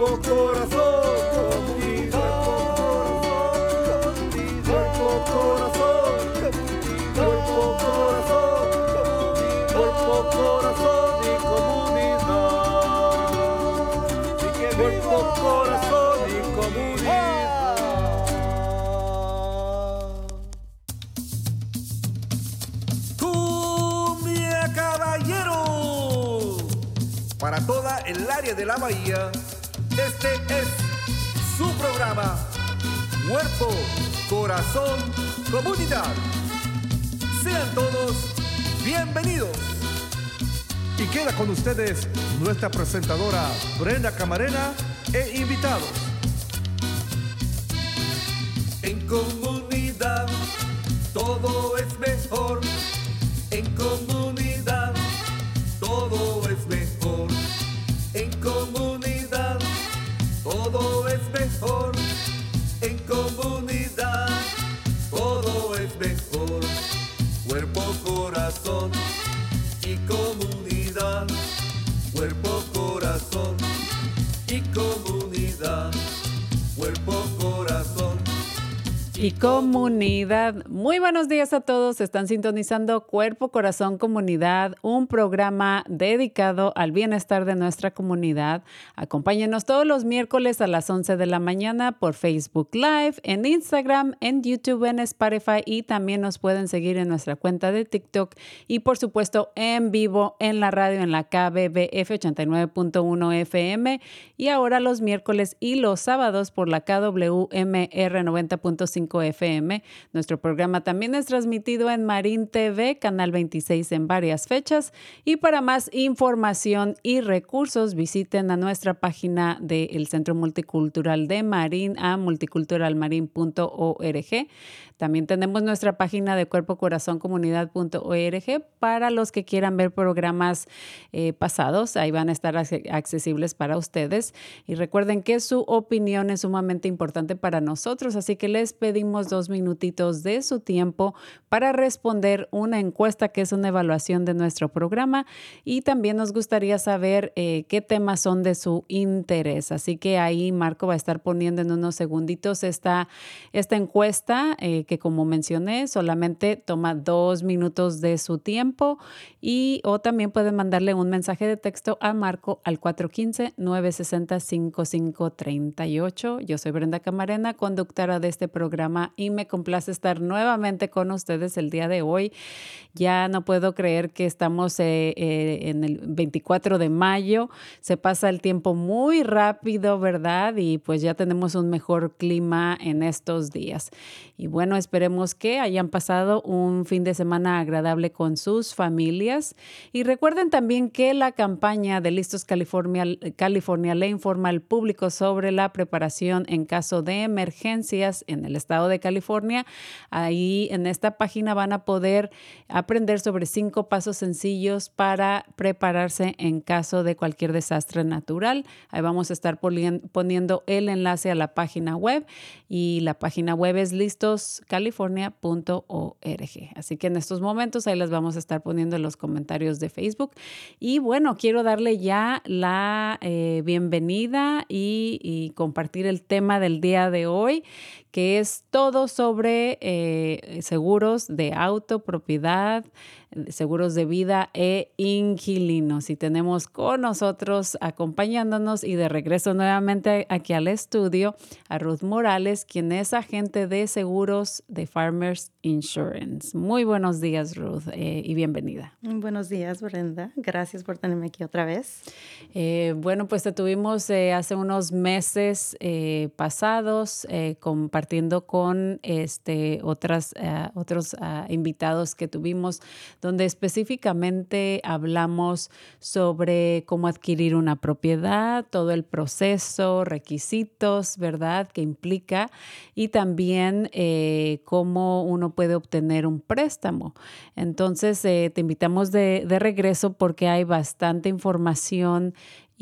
Cuerpo, corazón, comunidad. Cuerpo, corazón, cuerpo, corazón corazón y comunidad. Cuerpo, corazón y comunidad. Cumbia Caballero. Para toda el área de la bahía, programa. Cuerpo, corazón, comunidad. Sean todos bienvenidos. Y queda con ustedes nuestra presentadora Brenda Camarena e invitados. Cuerpo, y comunidad. Muy buenos días a todos. Están sintonizando Cuerpo, Corazón, Comunidad, un programa dedicado al bienestar de nuestra comunidad. Acompáñenos todos los miércoles a las 11 de la mañana por Facebook Live, en Instagram, en YouTube, en Spotify y también nos pueden seguir en nuestra cuenta de TikTok y por supuesto en vivo en la radio en la KBBF 89.1 FM y ahora los miércoles y los sábados por la KWMR 90.5 FM. Nuestro programa también es transmitido en Marín TV, Canal 26 en varias fechas. Y para más información y recursos, visiten a nuestra página del Centro Multicultural de Marín a multiculturalmarin.org. También tenemos nuestra página de cuerpo corazón comunidad.org para los que quieran ver programas eh, pasados. Ahí van a estar accesibles para ustedes. Y recuerden que su opinión es sumamente importante para nosotros, así que les pedimos dos minutitos de su tiempo para responder una encuesta que es una evaluación de nuestro programa y también nos gustaría saber eh, qué temas son de su interés. Así que ahí Marco va a estar poniendo en unos segunditos esta, esta encuesta. Eh, que como mencioné solamente toma dos minutos de su tiempo y o también pueden mandarle un mensaje de texto a Marco al 415-960-5538. Yo soy Brenda Camarena, conductora de este programa y me complace estar nuevamente con ustedes el día de hoy. Ya no puedo creer que estamos eh, eh, en el 24 de mayo. Se pasa el tiempo muy rápido, ¿verdad? Y pues ya tenemos un mejor clima en estos días. Y bueno, esperemos que hayan pasado un fin de semana agradable con sus familias. Y recuerden también que la campaña de Listos California, California le informa al público sobre la preparación en caso de emergencias en el estado de California. Ahí en esta página van a poder aprender sobre cinco pasos sencillos para prepararse en caso de cualquier desastre natural. Ahí vamos a estar poniendo el enlace a la página web y la página web es listos california.org. Así que en estos momentos ahí les vamos a estar poniendo en los comentarios de Facebook. Y bueno, quiero darle ya la eh, bienvenida y compartir el tema del día de hoy, que es todo sobre eh, seguros de auto, propiedad, seguros de vida e inquilinos. Y tenemos con nosotros acompañándonos y de regreso nuevamente aquí al estudio a Ruth Morales, quien es agente de seguros de Farmers Insurance. Muy buenos días, Ruth, eh, y bienvenida. Buenos días, Brenda. Gracias por tenerme aquí otra vez. Eh, bueno, pues te tuvimos hace unos meses pasados compartiendo compartiendo con este, eh, otros ah, invitados que tuvimos, donde específicamente hablamos sobre cómo adquirir una propiedad, todo el proceso, requisitos, ¿verdad?, que implica, y también eh, cómo uno puede obtener un préstamo. Entonces, te invitamos de, de regreso porque hay bastante información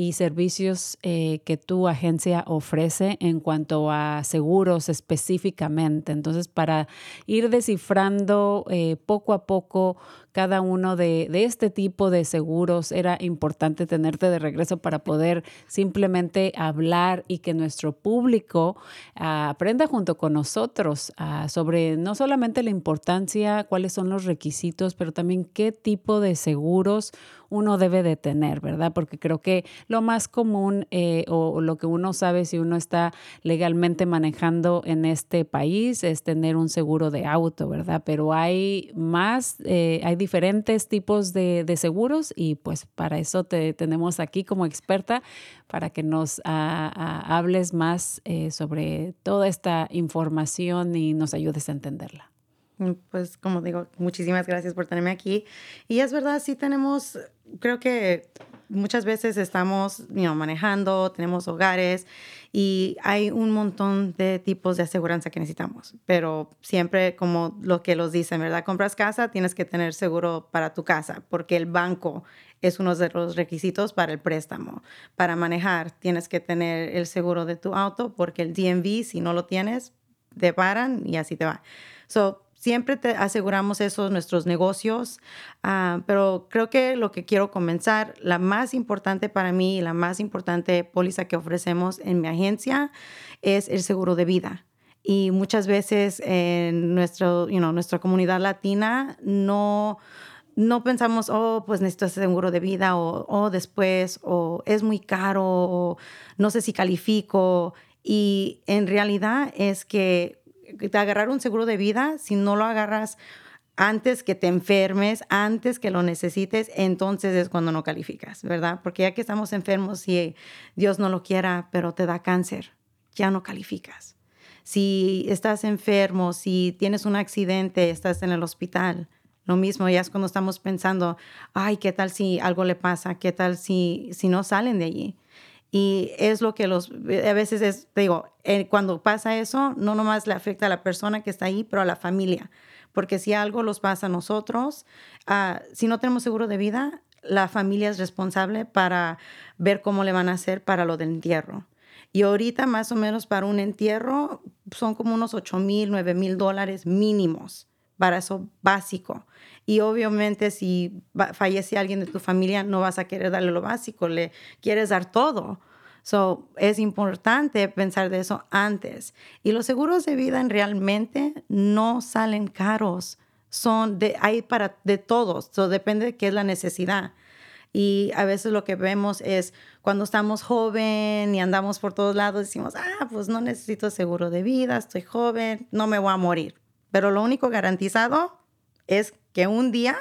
y servicios eh, que tu agencia ofrece en cuanto a seguros específicamente. Entonces, para ir descifrando eh, poco a poco cada uno de, este tipo de seguros, era importante tenerte de regreso para poder simplemente hablar y que nuestro público ah, aprenda junto con nosotros ah, sobre no solamente la importancia, cuáles son los requisitos, pero también qué tipo de seguros uno debe de tener, ¿verdad? Porque creo que lo más común eh, o, lo que uno sabe si uno está legalmente manejando en este país es tener un seguro de auto, ¿verdad? Pero hay más, eh, hay diferentes tipos de, seguros y pues para eso te tenemos aquí como experta para que nos ah, ah, hables más eh, sobre toda esta información y nos ayudes a entenderla. Mm, pues como digo, muchísimas gracias por tenerme aquí. Y es verdad, sí tenemos, creo que muchas veces estamos manejando, tenemos hogares y hay un montón de tipos de aseguranza que necesitamos. Pero siempre como lo que los dicen, ¿verdad? Compras casa, tienes que tener seguro para tu casa porque el banco es uno de los requisitos para el préstamo. Para manejar, tienes que tener el seguro de tu auto porque el DMV, si no lo tienes, te paran y así te va. So, siempre te aseguramos esos nuestros negocios, ah, pero creo que lo que quiero comenzar, la más importante para mí, la más importante póliza que ofrecemos en mi agencia es el seguro de vida. Y muchas veces en nuestro, nuestra comunidad latina no, no pensamos, oh, pues necesito ese seguro de vida o oh, después, o es muy caro, o no sé si califico. Y en realidad es que de agarrar un seguro de vida, si no lo agarras antes que te enfermes, antes que lo necesites, entonces es cuando no calificas, ¿verdad? Porque ya que estamos enfermos, si Dios no lo quiera, pero te da cáncer, ya no calificas. Si estás enfermo, si tienes un accidente, estás en el hospital, lo mismo, ya es cuando estamos pensando, ay, ¿qué tal si algo le pasa? ¿Qué tal si, si no salen de allí? Y es lo que los, a veces es, te digo, eh, cuando pasa eso, no nomás le afecta a la persona que está ahí, pero a la familia. Porque si algo los pasa a nosotros, ah, si no tenemos seguro de vida, la familia es responsable para ver cómo le van a hacer para lo del entierro. Y ahorita más o menos para un entierro son como unos 8 mil, 9 mil dólares mínimos para eso básico. Y obviamente si fallece alguien de tu familia, no vas a querer darle lo básico, le quieres dar todo. So, es importante pensar de eso antes. Y los seguros de vida realmente no salen caros. Son de, hay para de todos. So, depende de qué es la necesidad. Y a veces lo que vemos es cuando estamos joven y andamos por todos lados, decimos, ah, pues no necesito seguro de vida, estoy joven, no me voy a morir. Pero lo único garantizado es que un día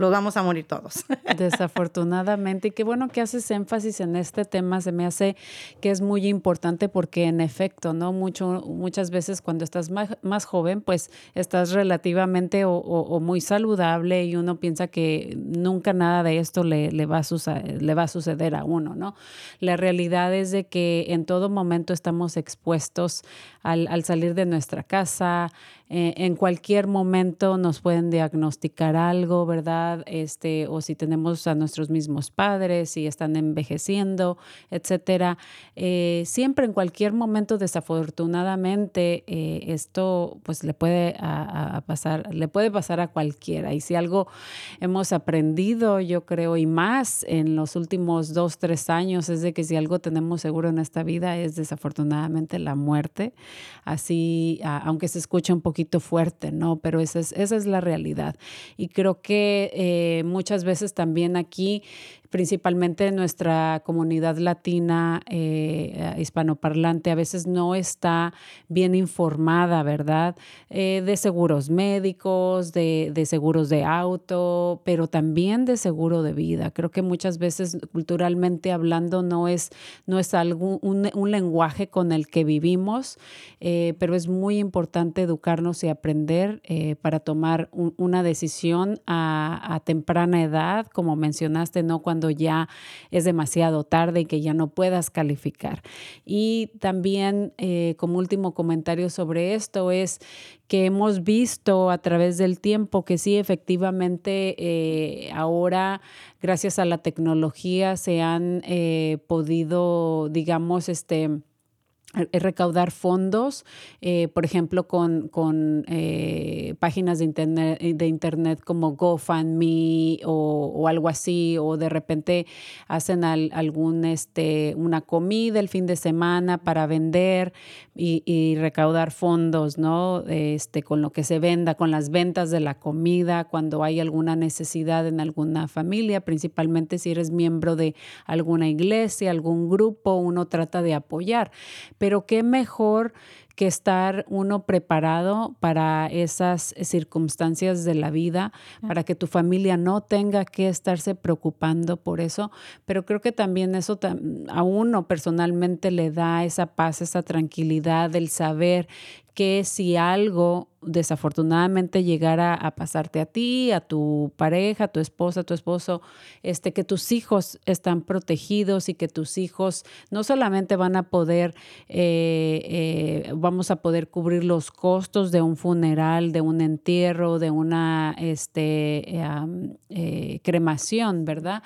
los vamos a morir todos. Desafortunadamente, y qué bueno que haces énfasis en este tema, se me hace que es muy importante porque en efecto, ¿no? Mucho, muchas veces cuando estás más, joven, pues estás relativamente o, muy saludable y uno piensa que nunca nada de esto le, va a suceder a uno, ¿no? La realidad es de que en todo momento estamos expuestos al salir de nuestra casa, eh, en cualquier momento nos pueden diagnosticar algo, ¿verdad? Este, o si tenemos a nuestros mismos padres, si están envejeciendo, etcétera. Eh, siempre en cualquier momento, desafortunadamente, eh, esto pues le puede pasar, le puede pasar a cualquiera. Y si algo hemos aprendido, yo creo, y más en los últimos dos, tres años, es de que si algo tenemos seguro en esta vida es desafortunadamente la muerte. Así, aunque se escuche un poquito fuerte, ¿no? Pero esa es, esa es la realidad. Y creo que eh, muchas veces también aquí principalmente nuestra comunidad latina eh, hispanoparlante a veces no está bien informada, ¿verdad? Eh, de seguros médicos, de, seguros de auto, pero también de seguro de vida. Creo que muchas veces culturalmente hablando no es, no es un, lenguaje con el que vivimos, eh, pero es muy importante educarnos y aprender para tomar una decisión a, a temprana edad, como mencionaste, ¿no? Cuando ya es demasiado tarde y que ya no puedas calificar. Y también eh, como último comentario sobre esto es que hemos visto a través del tiempo que sí, efectivamente, eh, ahora, gracias a la tecnología, se han eh, podido, digamos, este recaudar fondos, eh, por ejemplo, con, con eh, páginas de internet, de internet como GoFundMe o, algo así, o de repente hacen algún, este, una comida el fin de semana para vender y, y, recaudar fondos, ¿no? Este, con lo que se venda, con las ventas de la comida, cuando hay alguna necesidad en alguna familia, principalmente si eres miembro de alguna iglesia, algún grupo, uno trata de apoyar pero qué mejor que estar uno preparado para esas circunstancias de la vida, para que tu familia no tenga que estarse preocupando por eso, pero creo que también eso a uno personalmente le da esa paz, esa tranquilidad, el saber que si algo desafortunadamente llegara a pasarte a ti, a tu pareja, a tu esposa, a tu esposo, este, que tus hijos están protegidos y que tus hijos no solamente van a poder, eh, eh, vamos a poder cubrir los costos de un funeral, de un entierro, de una este, eh, cremación, ¿verdad?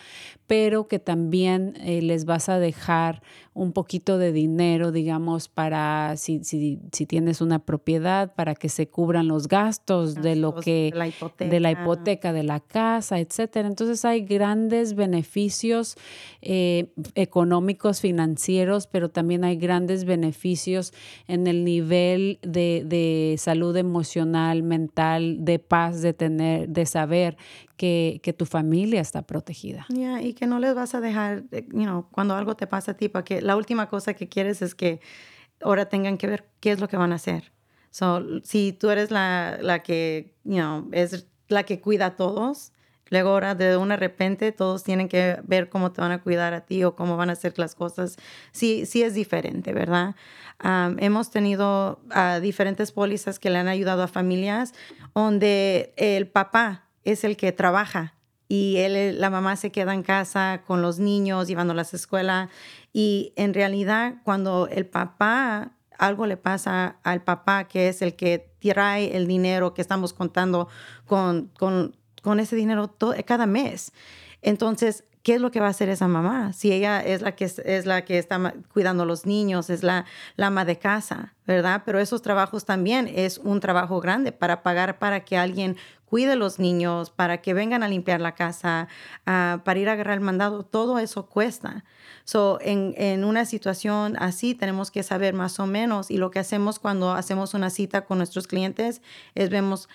Pero que también les vas a dejar un poquito de dinero, digamos, para si, si, si tienes una propiedad, para que se cubran los gastos, de lo que, de la, hipoteca. de la hipoteca de la casa, etcétera. Entonces hay grandes beneficios eh, económicos, financieros, pero también hay grandes beneficios en el nivel de, de salud emocional, mental, de paz, de tener, de saber que, tu familia está protegida. y que no les vas a dejar, eh, you cuando algo te pasa a ti, porque la última cosa que quieres es que ahora tengan que ver qué es lo que van a hacer. So, si tú eres la, la que, you es la que cuida a todos, luego ahora de una repente todos tienen que ver cómo te van a cuidar a ti o cómo van a hacer las cosas. Sí, sí es diferente, ¿verdad? hemos tenido uh, diferentes pólizas que le han ayudado a familias donde el papá es el que trabaja y él, la mamá se queda en casa con los niños, llevándolas a la escuela. Y en realidad, cuando el papá, algo le pasa al papá, que es el que trae el dinero que estamos contando con, con, con ese dinero todo, cada mes. Entonces, ¿qué es lo que va a hacer esa mamá? Si ella es la que, es la que está cuidando a los niños, es la, la ama de casa, ¿verdad? Pero esos trabajos también es un trabajo grande para pagar para que alguien cuide a los niños, para que vengan a limpiar la casa, uh, para ir a agarrar el mandado, todo eso cuesta. So, en, en, una situación así tenemos que saber más o menos y lo que hacemos cuando hacemos una cita con nuestros clientes es vemos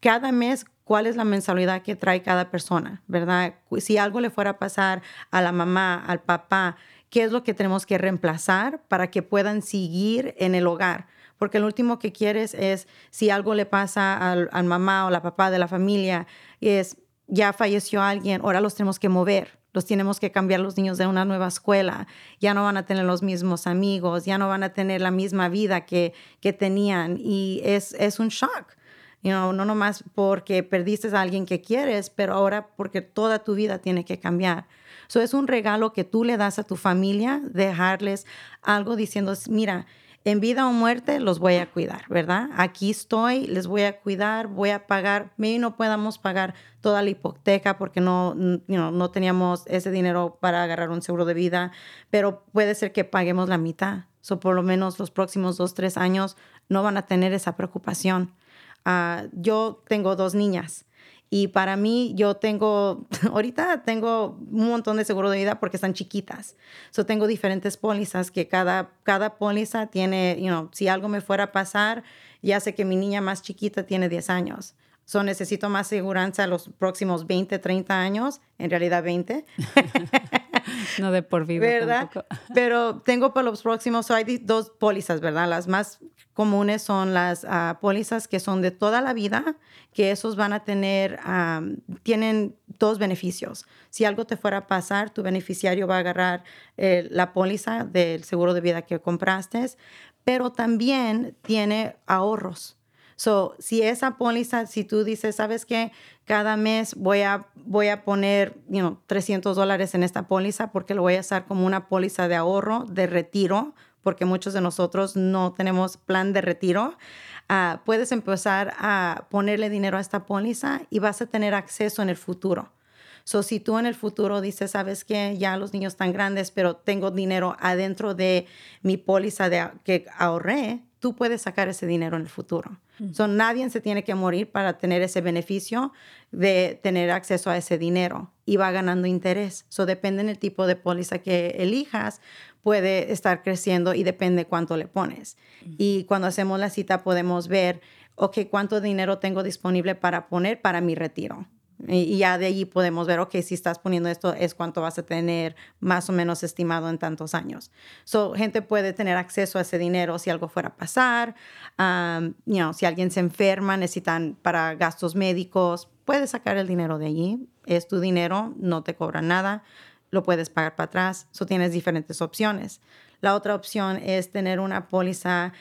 cada mes cuál es la mensualidad que trae cada persona, ¿verdad? Si algo le fuera a pasar a la mamá, al papá, ¿qué es lo que tenemos que reemplazar para que puedan seguir en el hogar? Porque lo último que quieres es, si algo le pasa al, mamá o la papá de la familia, es, ya falleció alguien, ahora los tenemos que mover, los tenemos que cambiar los niños de una nueva escuela, ya no van a tener los mismos amigos, ya no van a tener la misma vida que, que tenían y es, es un shock no nomás porque perdiste a alguien que quieres, pero ahora porque toda tu vida tiene que cambiar. Eso es un regalo que tú le das a tu familia, dejarles algo diciendo, mira, en vida o muerte los voy a cuidar, ¿verdad? Aquí estoy, les voy a cuidar, voy a pagar, maybe no podamos pagar toda la hipoteca porque no, no teníamos ese dinero para agarrar un seguro de vida, pero puede ser que paguemos la mitad. O por lo menos los próximos dos, tres años no van a tener esa preocupación. Ah, yo tengo dos niñas Y para mí, yo tengo, ahorita tengo un montón de seguro de vida porque están chiquitas. So, tengo diferentes pólizas que cada, cada póliza tiene, you know, si algo me fuera a pasar, ya sé que mi niña más chiquita tiene 10 años. So, necesito más seguridad los próximos 20, 30 años, en realidad 20. no de por vida. ¿Verdad? Pero tengo para los próximos, so hay dos pólizas, ¿verdad? Las más comunes son las uh, pólizas que son de toda la vida, que esos van a tener, tienen dos beneficios. Si algo te fuera a pasar, tu beneficiario va a agarrar eh, la póliza del seguro de vida que compraste, pero también tiene ahorros. So, si esa póliza, si tú dices, ¿sabes qué? Cada mes voy a, voy a poner, you know, 300 dólares en esta póliza porque lo voy a usar como una póliza de ahorro, de retiro, porque muchos de nosotros no tenemos plan de retiro. Uh, puedes empezar a ponerle dinero a esta póliza y vas a tener acceso en el futuro. So, si tú en el futuro dices, sabes que ya los niños están grandes, pero tengo dinero adentro de mi póliza de, que ahorré, tú puedes sacar ese dinero en el futuro. So, nadie se tiene que morir para tener ese beneficio de tener acceso a ese dinero y va ganando interés. So, depende del tipo de póliza que elijas, puede estar creciendo y depende cuánto le pones. Y cuando hacemos la cita podemos ver, ok, cuánto dinero tengo disponible para poner para mi retiro. Y, ya de allí podemos ver, ok, si estás poniendo esto, es cuánto vas a tener más o menos estimado en tantos años. So, gente puede tener acceso a ese dinero si algo fuera a pasar, um, you si alguien se enferma, necesitan para gastos médicos, puedes sacar el dinero de allí. Es tu dinero, no te cobran nada, lo puedes pagar para atrás. So, tienes diferentes opciones. La otra opción es tener una póliza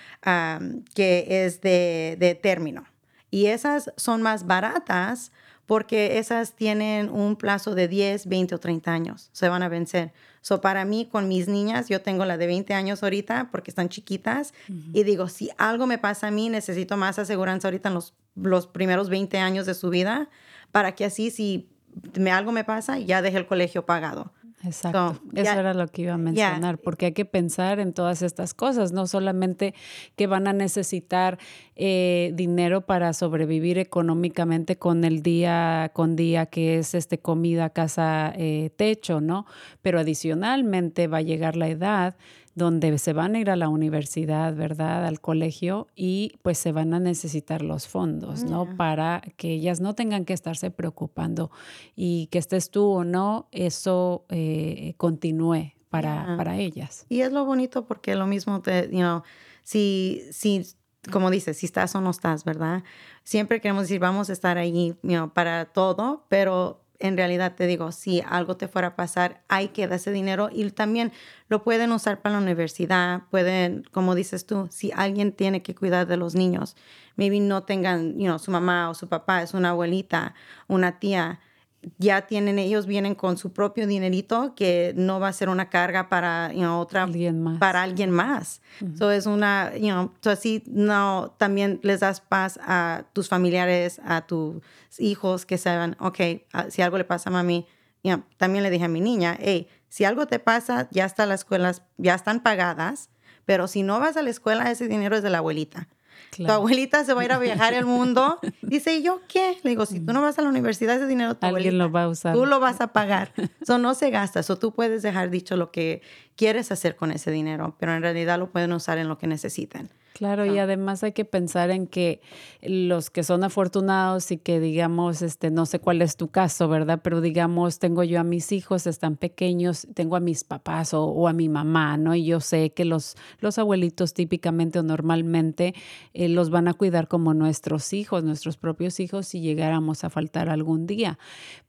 que es de, de término. Y esas son más baratas porque esas tienen un plazo de 10, 20 o 30 años, se van a vencer. So, para mí, con mis niñas, yo tengo la de 20 años ahorita porque están chiquitas y digo, si algo me pasa a mí, necesito más aseguranza ahorita en los, los primeros 20 años de su vida para que así, si me, algo me pasa, ya deje el colegio pagado. Exacto, eso era lo que iba a mencionar, porque hay que pensar en todas estas cosas, no solamente que van a necesitar eh, dinero para sobrevivir económicamente con el día con día que es este comida, casa, eh, techo, ¿no? Pero adicionalmente va a llegar la edad donde se van a ir a la universidad, ¿verdad? Al colegio y pues se van a necesitar los fondos, ¿no? Para que ellas no tengan que estarse preocupando y que estés tú o no, eso eh, continúe para, para ellas. Y es lo bonito porque lo mismo, te, you know, si, si como dices, si estás o no estás, ¿verdad? Siempre queremos decir, vamos a estar ahí you know, para todo, pero en realidad te digo, si algo te fuera a pasar, hay que dar ese dinero y también lo pueden usar para la universidad, pueden, como dices tú, si alguien tiene que cuidar de los niños, maybe no tengan, you know, su mamá o su papá es una abuelita, una tía, ya tienen, ellos vienen con su propio dinerito que no va a ser una carga para otra, alguien más. para alguien más. Uh es una, you know, así no, también les das paz a tus familiares, a tus hijos que saben, ok, ah, si algo le pasa a mami, también le dije a mi niña, hey, si algo te pasa, ya están las escuelas, ya están pagadas, pero si no vas a la escuela, ese dinero es de la abuelita. Tu abuelita se va a ir a viajar el mundo. Dice, ¿y yo qué? Le digo, si tú no vas a la universidad, ese dinero tu Alguien lo va a usar. Tú lo vas a pagar. Eso no se gasta. Eso tú puedes dejar dicho lo que quieres hacer con ese dinero, pero en realidad lo pueden usar en lo que necesiten. Claro, y además hay que pensar en que los que son afortunados y que digamos, este, no sé cuál es tu caso, ¿verdad? Pero digamos, tengo yo a mis hijos, están pequeños, tengo a mis papás o, a mi mamá, ¿no? Y yo sé que los, los abuelitos típicamente o normalmente eh, los van a cuidar como nuestros hijos, nuestros propios hijos, si llegáramos a faltar algún día.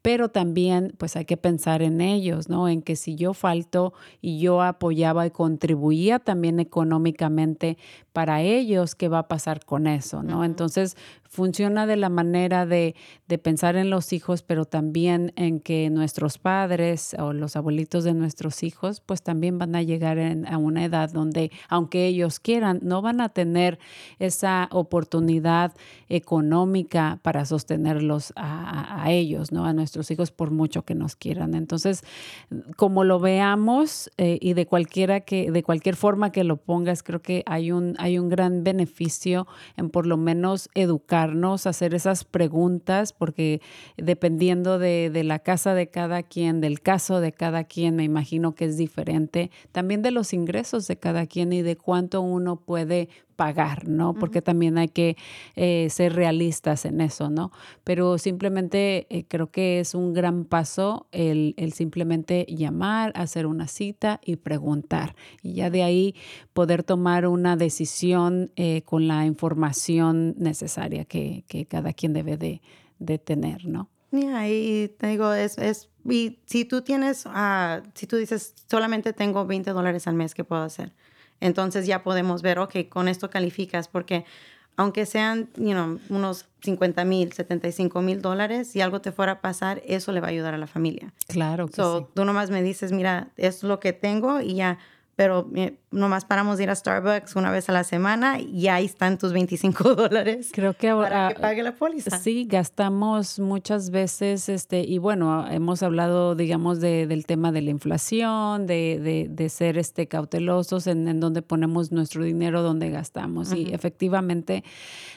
Pero también, pues hay que pensar en ellos, ¿no? En que si yo falto y yo apoyaba y contribuía también económicamente para ellos qué va a pasar con eso, ¿no? Entonces, funciona de la manera de, pensar en los hijos, pero también en que nuestros padres o los abuelitos de nuestros hijos, pues también van a llegar a una edad donde, aunque ellos quieran, no van a tener esa oportunidad económica para sostenerlos a, ellos, ¿no? A nuestros hijos por mucho que nos quieran. Entonces, como lo veamos eh, y de cualquiera que, de cualquier forma que lo pongas, creo que hay un, hay un gran beneficio en por lo menos educar hacer esas preguntas, porque dependiendo de, de, la casa de cada quien, del caso de cada quien, me imagino que es diferente, también de los ingresos de cada quien y de cuánto uno puede pagar, ¿no? Porque también hay que eh, ser realistas en eso, ¿no? Pero simplemente eh, creo que es un gran paso el, el, simplemente llamar, hacer una cita y preguntar. Y ya de ahí poder tomar una decisión eh, con la información necesaria que, que, cada quien debe de, de tener, ¿no? y te digo, es, es y si tú tienes, uh, si tú dices, solamente tengo 20 dólares al mes, ¿qué puedo hacer? Entonces ya podemos ver, ok, con esto calificas, porque aunque sean you know, unos 50 mil, 75 mil dólares, si algo te fuera a pasar, eso le va a ayudar a la familia. Claro. Que sí. Tú nomás me dices, mira, es lo que tengo y ya pero eh, nomás paramos de ir a Starbucks una vez a la semana y ahí están tus 25 dólares. Creo que ahora para que pague la póliza. Sí, gastamos muchas veces, este, y bueno, hemos hablado, digamos, de, del tema de la inflación, de, de, de ser este, cautelosos en, en, donde ponemos nuestro dinero, donde gastamos. Uh -huh. Y efectivamente,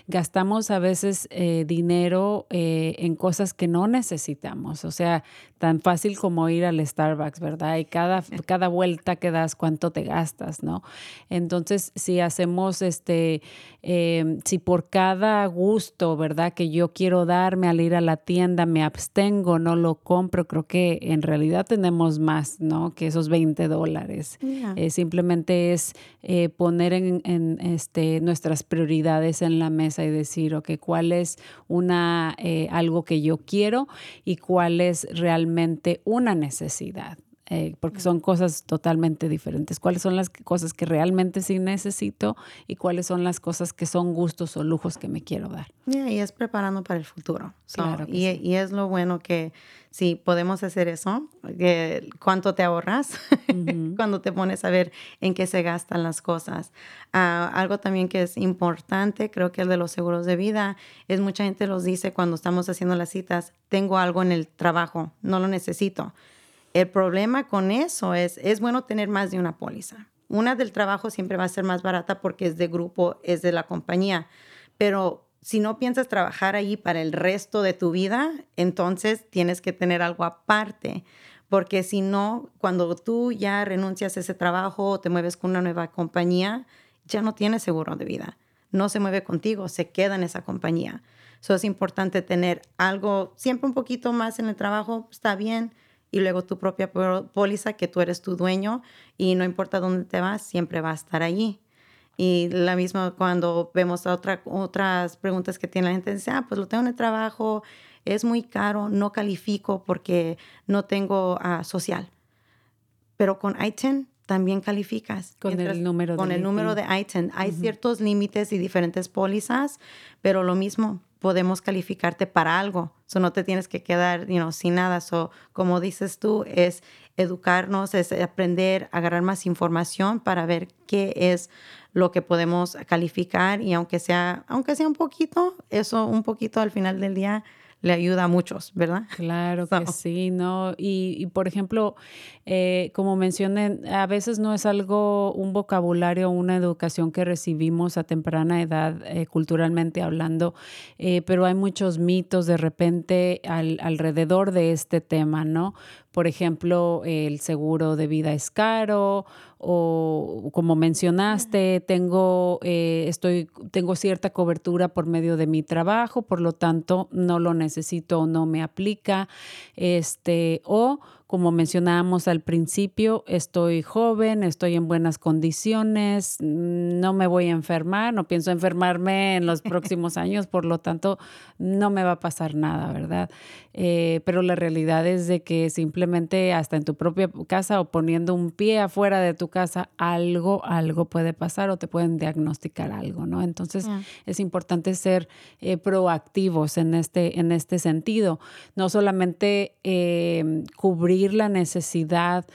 gastamos a veces eh, dinero eh, en cosas que no necesitamos. O sea, tan fácil como ir al Starbucks, ¿verdad? Y cada, cada vuelta que das, cuánto te gastas, ¿no? Entonces, si hacemos este, eh, si por cada gusto, ¿verdad? Que yo quiero darme al ir a la tienda, me abstengo, no lo compro, creo que en realidad tenemos más, ¿no? Que esos 20 dólares. Yeah. Eh, simplemente es eh, poner en, en, este, nuestras prioridades en la mesa y decir, ok, ¿cuál es una, eh, algo que yo quiero y cuál es realmente una necesidad, eh, porque son cosas totalmente diferentes. ¿Cuáles son las cosas que realmente sí necesito y cuáles son las cosas que son gustos o lujos que me quiero dar? Yeah, y es preparando para el futuro. So, Claro y, sí. y es lo bueno que si podemos hacer eso, que cuánto te ahorras Ujú. cuando te pones a ver en qué se gastan las cosas. Ah, algo también que es importante, creo que el de los seguros de vida, es mucha gente los dice cuando estamos haciendo las citas, tengo algo en el trabajo, no lo necesito. El problema con eso es, es bueno tener más de una póliza. Una del trabajo siempre va a ser más barata porque es de grupo, es de la compañía, pero si no piensas trabajar ahí para el resto de tu vida, entonces tienes que tener algo aparte, porque si no, cuando tú ya renuncias a ese trabajo o te mueves con una nueva compañía, ya no tienes seguro de vida. No se mueve contigo, se queda en esa compañía. So es importante tener algo, siempre un poquito más en el trabajo, está bien, y luego tu propia póliza, que tú eres tu dueño y no importa dónde te vas, siempre va a estar allí. Y la misma cuando vemos otra, otras preguntas que tiene la gente, dice, ah, pues lo tengo en el trabajo, es muy caro, no califico porque no tengo uh, social. Pero con ITIN también calificas. Con Mientras, el número Con de el número de ITIN. Hay uh -huh. ciertos límites y diferentes pólizas, pero lo mismo, podemos calificarte para algo. So, no te tienes que quedar you know, sin nada. So, como dices tú, es educarnos, es aprender, agarrar más información para ver qué es lo que podemos calificar y aunque sea, aunque sea un poquito, eso un poquito al final del día le ayuda a muchos, ¿verdad? Claro so. que sí, ¿no? Y, y por ejemplo, eh, como mencioné, a veces no es algo, un vocabulario, una educación que recibimos a temprana edad, eh, culturalmente hablando, eh, pero hay muchos mitos de repente al, alrededor de este tema, ¿no? Por ejemplo, el seguro de vida es caro o como mencionaste, tengo, eh, estoy, tengo cierta cobertura por medio de mi trabajo, por lo tanto no lo necesito o no me aplica. Este, o como mencionábamos al principio, estoy joven, estoy en buenas condiciones, no me voy a enfermar, no pienso enfermarme en los próximos años, por lo tanto, no me va a pasar nada, ¿verdad? Eh, pero la realidad es de que simplemente hasta en tu propia casa o poniendo un pie afuera de tu casa, algo, algo puede pasar o te pueden diagnosticar algo, ¿no? Entonces, es importante ser eh, proactivos en este, en este sentido, no solamente eh, cubrir la necesidad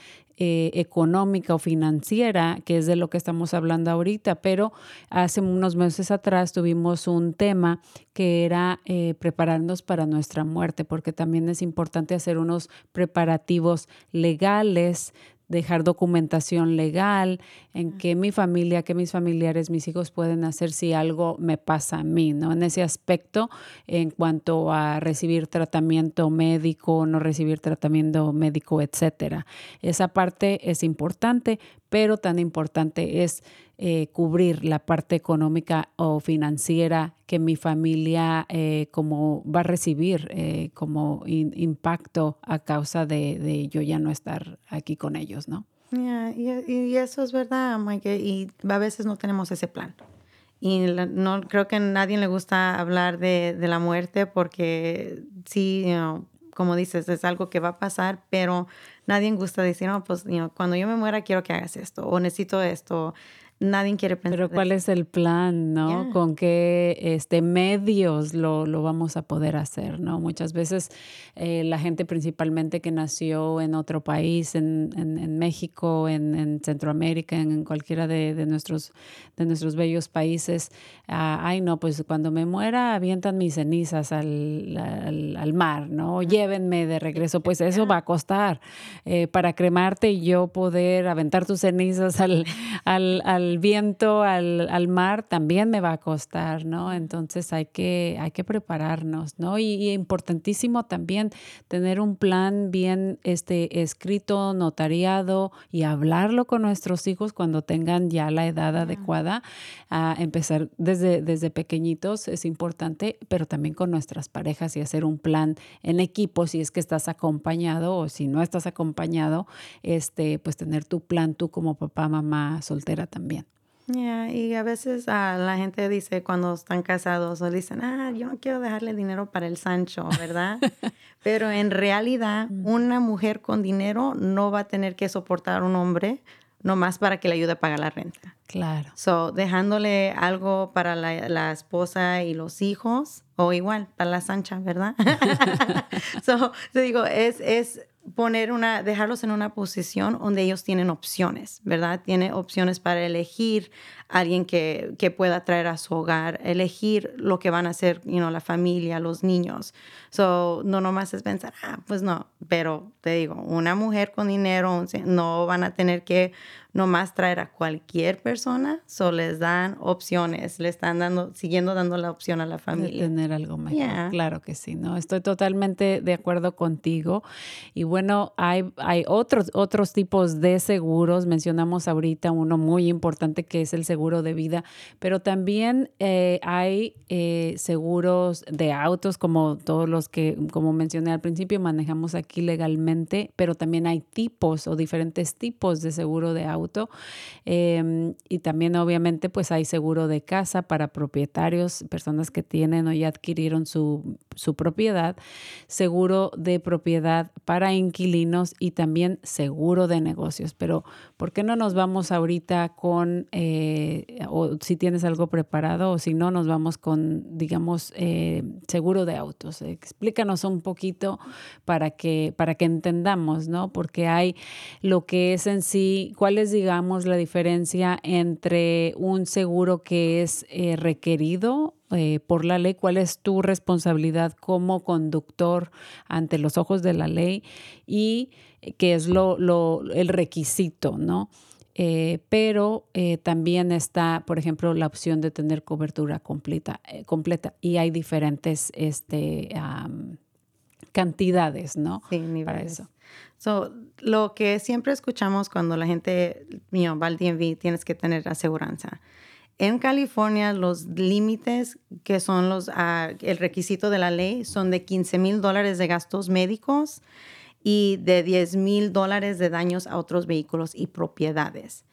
eh, económica o financiera, que es de lo que estamos hablando ahorita, pero hace unos meses atrás tuvimos un tema que era eh, prepararnos para nuestra muerte, porque también es importante hacer unos preparativos legales dejar documentación legal, en que mi familia, que mis familiares, mis hijos pueden hacer si algo me pasa a mí, ¿no? En ese aspecto, en cuanto a recibir tratamiento médico, no recibir tratamiento médico, etcétera. Esa parte es importante, pero tan importante es eh, cubrir la parte económica o financiera que mi familia eh, como va a recibir eh, como impacto a causa de, yo ya no estar aquí con ellos, ¿no? y, eso es verdad, Mike, y a veces no tenemos ese plan. Y no creo que a nadie le gusta hablar de, de la muerte porque sí, como dices, es algo que va a pasar, pero nadie gusta decir, no, pues cuando yo me muera quiero que hagas esto o necesito esto nadie quiere pensar. Pero ¿cuál es el plan, no? ¿Con qué este, medios lo, lo, vamos a poder hacer, no? Muchas veces eh, la gente principalmente que nació en otro país, en, en, México, en, en, Centroamérica, en, cualquiera de, de, nuestros, de nuestros bellos países, ah, ay, no, pues cuando me muera avientan mis cenizas al, al, mar, ¿no? Llévenme de regreso, pues eso va a costar. Eh, para cremarte y yo poder aventar tus cenizas al, al viento, al, al, mar, también me va a costar, ¿no? Entonces hay que, hay que prepararnos, ¿no? Y, importantísimo también tener un plan bien este, escrito, notariado y hablarlo con nuestros hijos cuando tengan ya la edad adecuada. A empezar desde, desde pequeñitos es importante, pero también con nuestras parejas y hacer un plan en equipo si es que estás acompañado o si no estás acompañado, este, pues tener tu plan tú como papá, mamá soltera también y a veces a la gente dice cuando están casados o dicen, ah, yo no quiero dejarle dinero para el Sancho, ¿verdad? Pero en realidad, una mujer con dinero no va a tener que soportar a un hombre nomás para que le ayude a pagar la renta. Claro. So, dejándole algo para la, la esposa y los hijos, o igual, para la Sancha, ¿verdad? so, te digo, es, es poner una, dejarlos en una posición donde ellos tienen opciones, ¿verdad? Tiene opciones para elegir alguien que, que, pueda traer a su hogar, elegir lo que van a hacer, you know, la familia, los niños. So, no nomás es pensar, ah, pues no, pero te digo, una mujer con dinero no van a tener que nomás traer a cualquier persona, solo les dan opciones, le están dando, siguiendo dando la opción a la familia. De tener algo mejor, claro que sí, ¿no? Estoy totalmente de acuerdo contigo. Y bueno, hay, hay otros, otros tipos de seguros, mencionamos ahorita uno muy importante que es el seguro de vida, pero también eh, hay eh, seguros de autos como todos los que, como mencioné al principio, manejamos aquí legalmente, pero también hay tipos o diferentes tipos de seguro de autos auto. Em, y también obviamente pues hay seguro de casa para propietarios, personas que tienen o ya adquirieron su, su propiedad, seguro de propiedad para inquilinos y también seguro de negocios. Pero ¿por qué no nos vamos ahorita con, eh, o si tienes algo preparado o si no, nos vamos con, digamos, eh, seguro de autos? Explícanos un poquito para que, para que entendamos, ¿no? Porque hay lo que es en sí, cuál es digamos, la diferencia entre un seguro que es eh, requerido eh, por la ley? ¿Cuál es tu responsabilidad como conductor ante los ojos de la ley? Y qué es lo, el requisito, ¿no? Eh, pero también está, por ejemplo, la opción de tener cobertura completa, completa y hay diferentes este, cantidades, ¿no? Sí, Para eso. So, lo que siempre escuchamos cuando la gente you va al DMV, tienes que tener aseguranza. En California, los límites que son los, uh, el requisito de la ley son de 15 mil dólares de gastos médicos y de 10 mil dólares de daños a otros vehículos y propiedades.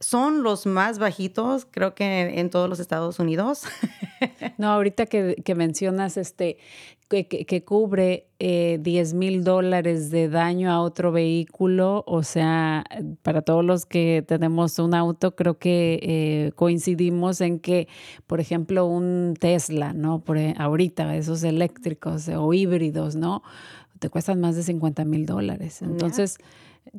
Son los más bajitos, creo que en, todos los Estados Unidos. no, ahorita que mencionas este, que, cubre eh, 10 mil dólares de daño a otro vehículo, o sea, para todos los que tenemos un auto, creo que eh, coincidimos en que, por ejemplo, un Tesla, ¿no? Por, e, ahorita, esos eléctricos o híbridos, ¿no? Te cuestan más de 50 mil dólares. Entonces,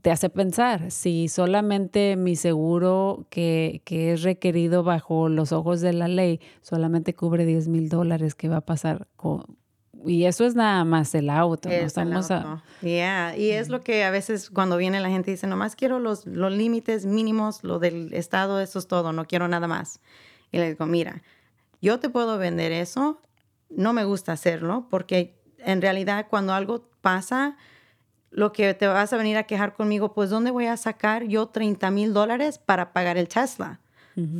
te hace pensar, si solamente mi seguro que, que, es requerido bajo los ojos de la ley solamente cubre 10 mil dólares, ¿qué va a pasar con y eso es nada más el auto. Es no el estamos a- auto. Yeah, Y es lo que a veces cuando viene la gente dice, nomás quiero los, los límites mínimos, lo del estado, eso es todo, no quiero nada más. Y le digo, mira, yo te puedo vender eso, no me gusta hacerlo, porque en realidad cuando algo pasa, lo que te vas a venir a quejar conmigo, pues ¿dónde voy a sacar yo 30 mil dólares para pagar el Tesla?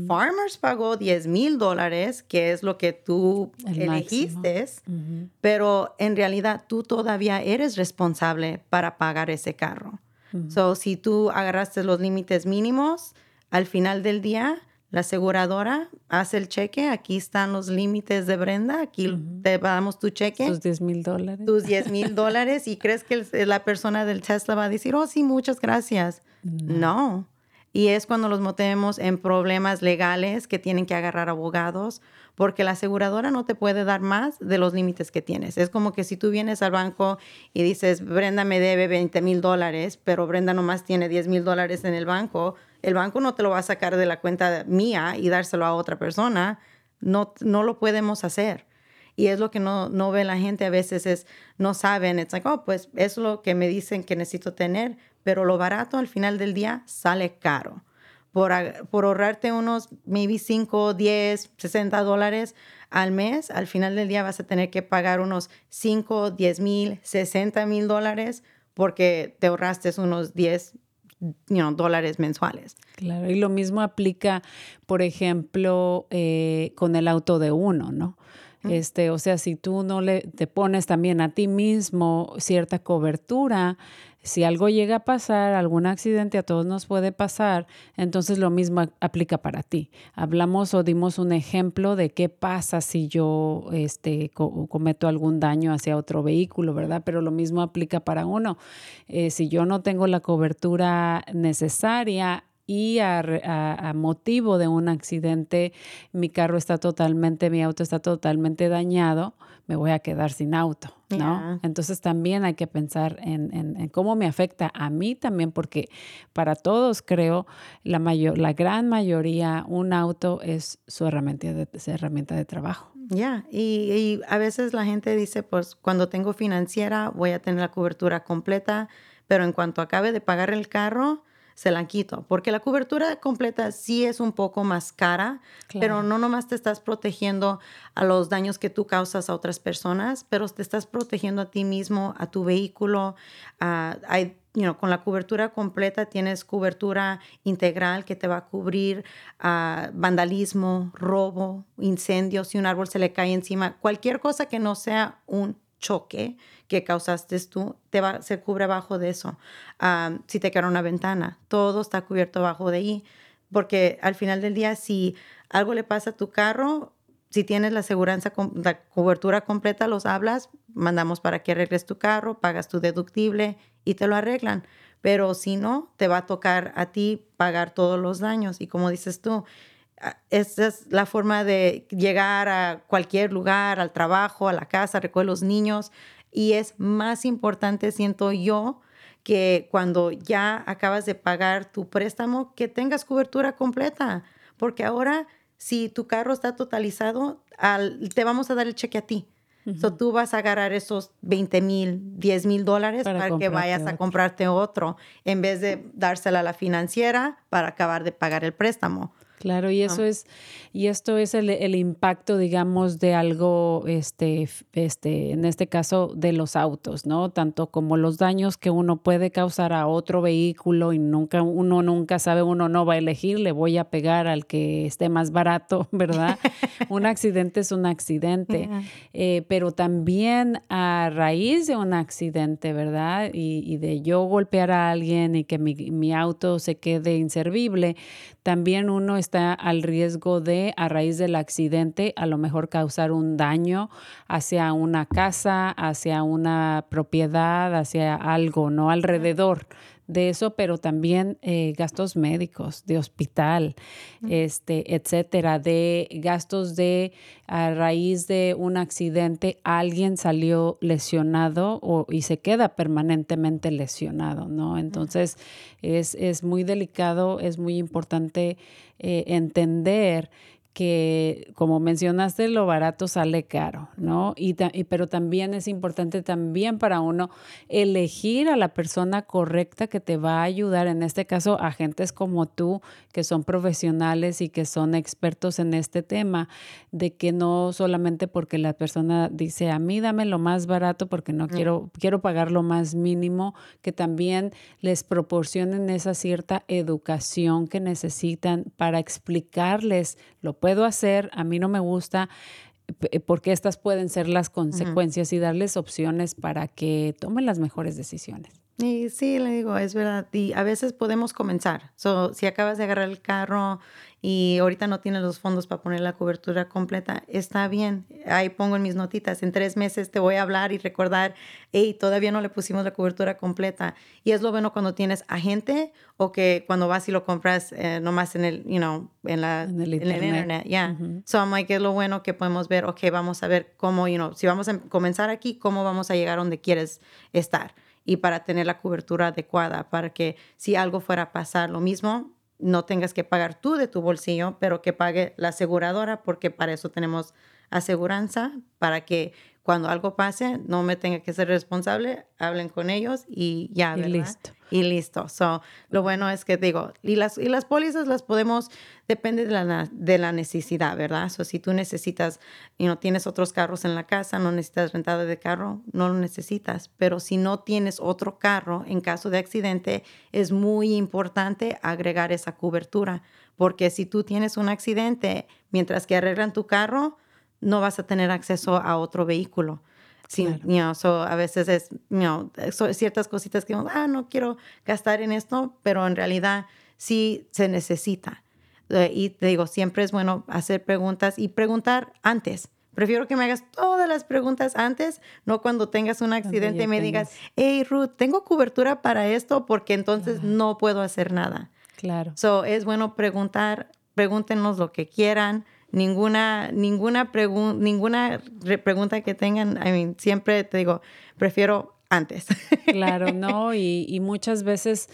Farmers pagó 10 mil dólares, que es lo que tú El elegiste, pero en realidad tú todavía eres responsable para pagar ese carro. So, si tú agarraste los límites mínimos, al final del día, la aseguradora hace el cheque, aquí están los límites de Brenda, aquí te damos tu cheque sus 10 mil dólares. tus 10 mil dólares y crees que el- la persona del Tesla va a decir, oh, sí, muchas gracias. No. Y es cuando los metemos en problemas legales que tienen que agarrar abogados, porque la aseguradora no te puede dar más de los límites que tienes. Es como que si tú vienes al banco y dices, Brenda me debe 20 mil dólares, pero Brenda nomás tiene 10 mil dólares en el banco, el banco no te lo va a sacar de la cuenta mía y dárselo a otra persona. No, no lo podemos hacer. Y es lo que no, no ve la gente a veces, es no saben, es like, oh, pues es lo que me dicen que necesito tener, pero lo barato al final del día sale caro. Por, por ahorrarte unos maybe 5, 10, 60 dólares al mes, al final del día vas a tener que pagar unos 5, 10 mil, 60 mil dólares porque te ahorraste unos 10 you know, dólares mensuales. Claro, y lo mismo aplica, por ejemplo, eh, con el auto de uno, ¿no? Este, o sea, si tú no le te pones también a ti mismo cierta cobertura, si algo llega a pasar, algún accidente a todos nos puede pasar, entonces lo mismo aplica para ti. Hablamos o dimos un ejemplo de qué pasa si yo este, co- cometo algún daño hacia otro vehículo, ¿verdad? Pero lo mismo aplica para uno. Eh, si yo no tengo la cobertura necesaria, y a, re- a- a motivo de un accidente mi carro está totalmente, mi auto está totalmente dañado, me voy a quedar sin auto, ¿no? Yeah. Entonces también hay que pensar en, en- en cómo me afecta a mí también, porque para todos creo, la, mayor, la gran mayoría, un auto es su herramienta de, su herramienta de trabajo. Ya, y, y a veces la gente dice, pues cuando tengo financiera voy a tener la cobertura completa, pero en cuanto acabe de pagar el carro, se la quito, porque la cobertura completa sí es un poco más cara, pero no nomás te estás protegiendo a los daños que tú causas a otras personas, pero te estás protegiendo a ti mismo, a tu vehículo. a- hay, you know, con la cobertura completa tienes cobertura integral que te va a cubrir ah, vandalismo, robo, incendios, si un árbol se le cae encima, cualquier cosa que no sea un choque que causaste tú, te va, se cubre abajo de eso. Si te queda una ventana, todo está cubierto abajo de ahí. Porque al final del día, si algo le pasa a tu carro, si tienes la aseguranza, la cobertura completa, los hablas, mandamos para que arregles tu carro, pagas tu deductible y te lo arreglan. Pero si no, te va a tocar a ti pagar todos los daños. Y como dices tú, ah, esa es la forma de llegar a cualquier lugar, al trabajo, a la casa, recoger los niños. Y es más importante, siento yo, que cuando ya acabas de pagar tu préstamo, que tengas cobertura completa. Porque ahora, si tu carro está totalizado, al- te vamos a dar el cheque a ti. So, tú vas a agarrar esos 20 mil, 10 mil dólares Para para, que vayas a comprarte otro, en vez de dársela a la financiera para acabar de pagar el préstamo. Claro, y eso es, y esto es el, el impacto, digamos, de algo, este, este, en este caso, de los autos, ¿no? Tanto como los daños que uno puede causar a otro vehículo y nunca, uno nunca sabe, uno no va a elegir, le voy a pegar al que esté más barato, ¿verdad? un accidente es un accidente, eh, pero también a raíz de un accidente, ¿verdad? Y, y de yo golpear a alguien y que mi, mi auto se quede inservible, también uno está al riesgo de, a raíz del accidente, a lo mejor causar un daño hacia una casa, hacia una propiedad, hacia algo, ¿no? Alrededor de eso, pero también eh, gastos médicos, de hospital, este, etcétera, de gastos de a raíz de un accidente alguien salió lesionado o, y se queda permanentemente lesionado, ¿no? Entonces es, es muy delicado, es muy importante eh, entender que, como mencionaste, lo barato sale caro, ¿no? Y, pero también es importante también para uno elegir a la persona correcta que te va a ayudar, en este caso, agentes como tú, que son profesionales y que son expertos en este tema, de que no solamente porque la persona dice, a mí dame lo más barato porque no mm. quiero, quiero pagar lo más mínimo, que también les proporcionen esa cierta educación que necesitan para explicarles lo puedo hacer, a mí no me gusta, eh, porque estas pueden ser las consecuencias y darles opciones para que tomen las mejores decisiones. Y sí, le digo, es verdad. Y a veces podemos comenzar. So, si acabas de agarrar el carro y ahorita no tienes los fondos para poner la cobertura completa, está bien. Ahí pongo en mis notitas. En tres meses te voy a hablar y recordar, hey, todavía no le pusimos la cobertura completa. Y es lo bueno cuando tienes agente o que cuando vas y lo compras eh, nomás en el, you know, en la en el internet. ya. So I'm like, es lo bueno que podemos ver, ok, vamos a ver cómo, you know, si vamos a comenzar aquí, cómo vamos a llegar donde quieres estar y para tener la cobertura adecuada, para que si algo fuera a pasar lo mismo, no tengas que pagar tú de tu bolsillo, pero que pague la aseguradora, porque para eso tenemos aseguranza, para que cuando algo pase no me tenga que ser responsable, hablen con ellos y ya, Y listo. Y listo. So, lo bueno es que digo, y las, y las pólizas las podemos, depende de la, de la necesidad, ¿verdad? So, si tú necesitas y no tienes otros carros en la casa, no necesitas rentada de carro, no lo necesitas. Pero si no tienes otro carro en caso de accidente, es muy importante agregar esa cobertura. Porque si tú tienes un accidente, mientras que arreglan tu carro, no vas a tener acceso a otro vehículo. Sí, a veces es ciertas cositas que ah, no quiero gastar en esto, pero en realidad sí se necesita. Eh, y te digo, siempre es bueno hacer preguntas y preguntar antes. Prefiero que me hagas todas las preguntas antes, no cuando tengas un accidente y me digas, hey Ruth, tengo cobertura para esto porque entonces no puedo hacer nada. Claro. So, es bueno preguntar, pregúntenos lo que quieran ninguna, ninguna, ninguna pregunta que tengan, I mean, siempre te digo, prefiero antes. Claro, no, y, y muchas veces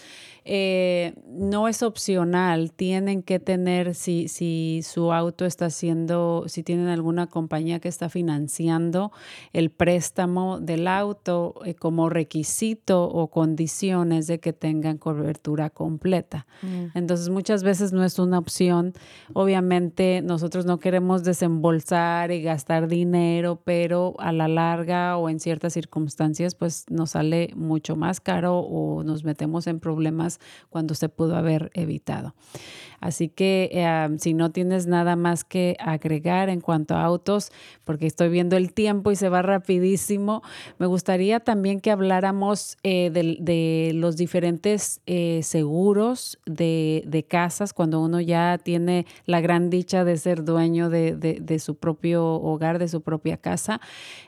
eh, no es opcional, tienen que tener, si, si su auto está haciendo, si tienen alguna compañía que está financiando el préstamo del auto eh, como requisito o condiciones de que tengan cobertura completa. Mm. Entonces muchas veces no es una opción. Obviamente nosotros no queremos desembolsar y gastar dinero, pero a la larga o en ciertas circunstancias pues nos sale mucho más caro o nos metemos en problemas cuando se pudo haber evitado. Así que eh, si no tienes nada más que agregar en cuanto a autos, porque estoy viendo el tiempo y se va rapidísimo, me gustaría también que habláramos eh, de, los diferentes eh, seguros de, casas cuando uno ya tiene la gran dicha de ser dueño de, su propio hogar, de su propia casa.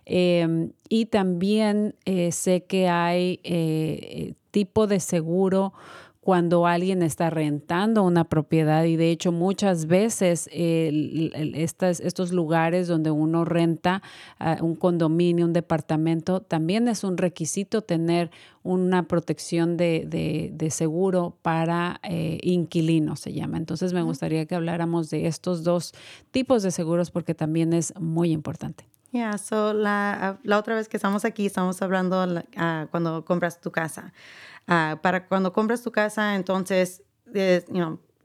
Y también sé que hay tipo de seguro cuando alguien está rentando una propiedad y de hecho muchas veces estos lugares donde uno renta ah, un condominio, un departamento, también es un requisito tener una protección de, seguro para eh, inquilinos, se llama. Entonces me gustaría que habláramos de estos dos tipos de seguros porque también es muy importante. Ya, so la, la, otra vez que estamos aquí, estamos hablando uh, cuando compras tu casa. Ah, para cuando compras tu casa, entonces,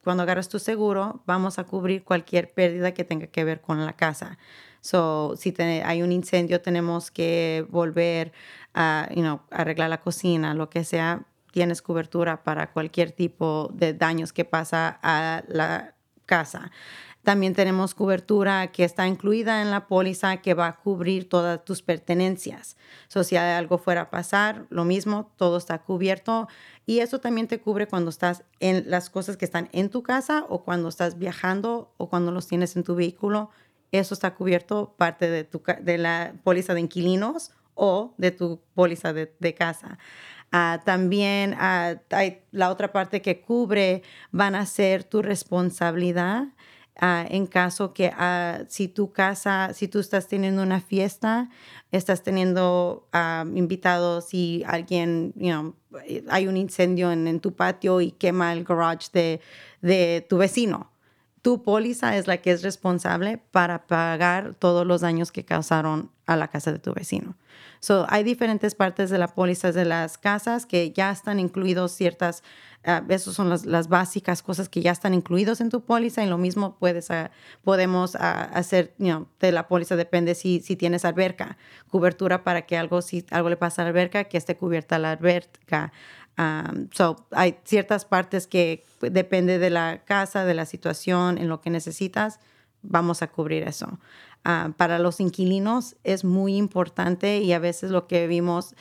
cuando agarras tu seguro, vamos a cubrir cualquier pérdida que tenga que ver con la casa. So, si hay un incendio, tenemos que volver a arreglar la cocina, lo que sea, tienes cobertura para cualquier tipo de daños que pasa a la casa. También tenemos cobertura que está incluida en la póliza que va a cubrir todas tus pertenencias. So, si algo fuera a pasar, lo mismo, todo está cubierto. Y eso también te cubre cuando estás en las cosas que están en tu casa o cuando estás viajando o cuando los tienes en tu vehículo. Eso está cubierto parte de, tu, de la póliza de inquilinos o de tu póliza de, casa. Ah, también ah, la otra parte que cubre van a ser tu responsabilidad Ah, en caso que uh, si tu casa, si tú estás teniendo una fiesta, estás teniendo ah, invitados y alguien, you know, hay un incendio en, tu patio y quema el garage de tu vecino. Tu póliza es la que es responsable para pagar todos los daños que causaron a la casa de tu vecino. So, hay diferentes partes de la póliza de las casas que ya están incluidos ciertas, uh, esas son las, las, básicas cosas que ya están incluidos en tu póliza y lo mismo puedes, uh, podemos uh, hacer, de la póliza depende si, si tienes alberca, cobertura para que algo, si algo le pasa a la alberca, que esté cubierta la alberca. Um, so, hay ciertas partes que depende de la casa, de la situación, en lo que necesitas, vamos a cubrir eso. Uh, para los inquilinos es muy importante y a veces lo que vimos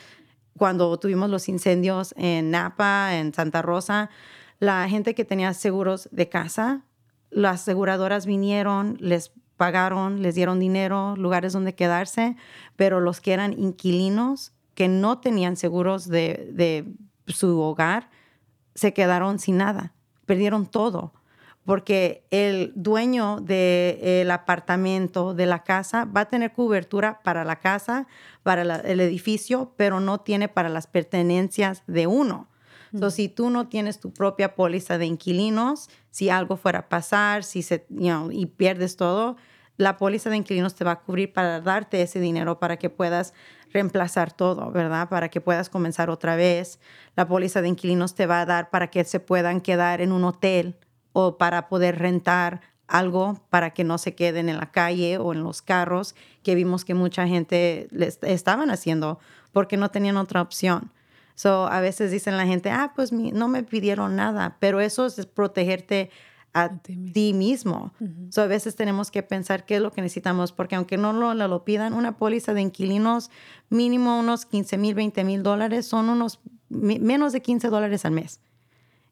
cuando tuvimos los incendios en Napa, en Santa Rosa, la gente que tenía seguros de casa, las aseguradoras vinieron, les pagaron, les dieron dinero, lugares donde quedarse, pero los que eran inquilinos, que no tenían seguros de, de su hogar, se quedaron sin nada, perdieron todo, porque el dueño del apartamento, de la casa, va a tener cobertura para la casa, para el edificio, pero no tiene para las pertenencias de uno. Entonces, si tú no tienes tu propia póliza de inquilinos, si algo fuera a pasar, si se, y pierdes todo, la póliza de inquilinos te va a cubrir para darte ese dinero para que puedas reemplazar todo, ¿verdad? Para que puedas comenzar otra vez. La póliza de inquilinos te va a dar para que se puedan quedar en un hotel o para poder rentar algo para que no se queden en la calle o en los carros, que vimos que mucha gente les estaban haciendo porque no tenían otra opción. So, a veces dicen la gente, ah, pues no me pidieron nada, pero eso es protegerte a ti mismo. a veces tenemos que pensar qué es lo que necesitamos, porque aunque no lo, lo pidan, una póliza de inquilinos mínimo unos 15 mil, 20 mil dólares son unos menos de 15 dólares al mes.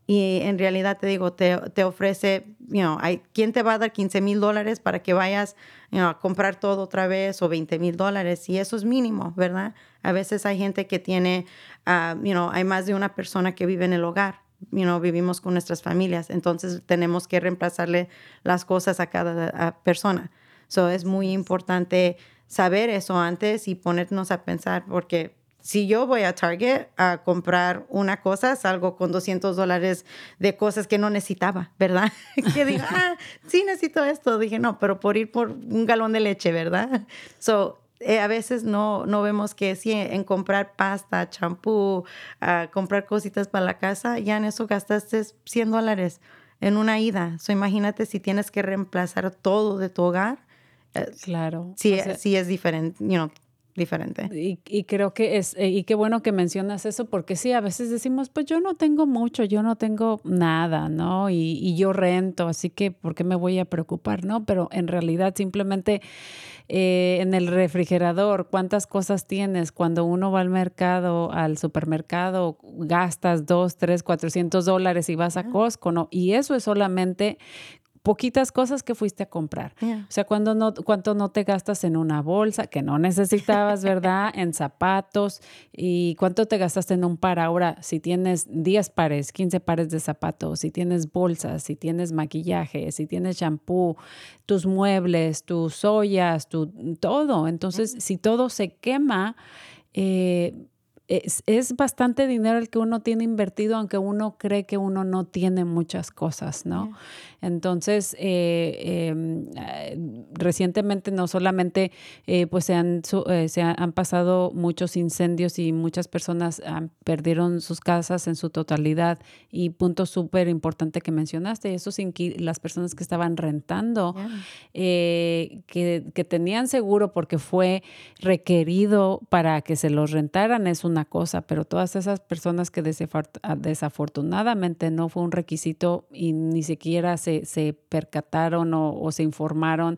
Y en realidad te digo, te, te ofrece, you know, hay, ¿quién te va a dar 15 mil dólares para que vayas a comprar todo otra vez o 20 mil dólares? Y eso es mínimo, ¿verdad? A veces hay gente que tiene, uh, you know, hay más de una persona que vive en el hogar you know, vivimos con nuestras familias, entonces tenemos que reemplazarle las cosas a cada persona. So es muy importante saber eso antes y ponernos a pensar, porque si yo voy a Target a comprar una cosa, salgo con 200 dólares de cosas que no necesitaba, ¿verdad? que digo, ah, sí necesito esto. Dije, no, pero por ir por un galón de leche, ¿verdad? So, eh, a veces no, no vemos que sí, en comprar pasta, champú, comprar cositas para la casa, ya en eso gastaste 100 dólares en una ida. So, imagínate si tienes que reemplazar todo de tu hogar. Eh, claro. Sí, sí es diferente, you know, diferente. Y, y, creo que es, eh, y qué bueno que mencionas eso, porque sí, a veces decimos, pues yo no tengo mucho, yo no tengo nada, ¿no? Y, y yo rento, así que, ¿por qué me voy a preocupar, no? Pero en realidad simplemente eh, en el refrigerador, cuántas cosas tienes. Cuando uno va al mercado, al supermercado, gastas dos, tres, cuatrocientos dólares y vas a Costco, ¿no? Y eso es solamente poquitas cosas que fuiste a comprar. O sea, cuando no, cuánto no te gastas en una bolsa que no necesitabas, ¿verdad? en zapatos y cuánto te gastaste en un par. Ahora, si tienes 10 pares, 15 pares de zapatos, si tienes bolsas, si tienes maquillaje, si tienes shampoo, tus muebles, tus ollas, tu, todo. Entonces, si todo se quema, eh, es, bastante dinero el que uno tiene invertido, aunque uno cree que uno no tiene muchas cosas, ¿no? Entonces, eh, em, eh, recientemente no solamente eh, pues se han, se han pasado muchos incendios y muchas personas perdieron sus casas en su totalidad y punto súper importante que mencionaste, eso sin las personas que estaban rentando, que, que tenían seguro porque fue requerido para que se los rentaran es una cosa, pero todas esas personas que desafortunadamente no fue un requisito y ni siquiera se se, percataron o, se informaron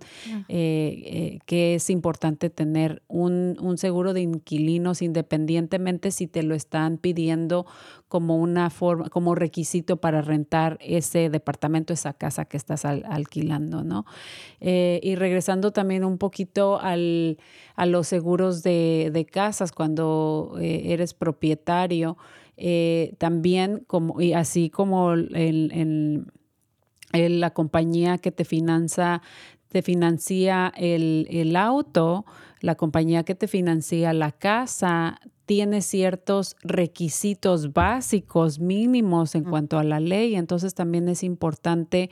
eh, eh, que es importante tener un, seguro de inquilinos independientemente si te lo están pidiendo como una forma, como requisito para rentar ese departamento, esa casa que estás alquilando, ¿no? Eh, y regresando también un poquito al, a los seguros de, de casas cuando eres propietario, también como, y así como el la compañía que te financia, te financia el, auto, la compañía que te financia la casa, tiene ciertos requisitos básicos mínimos en cuanto a la ley, entonces también es importante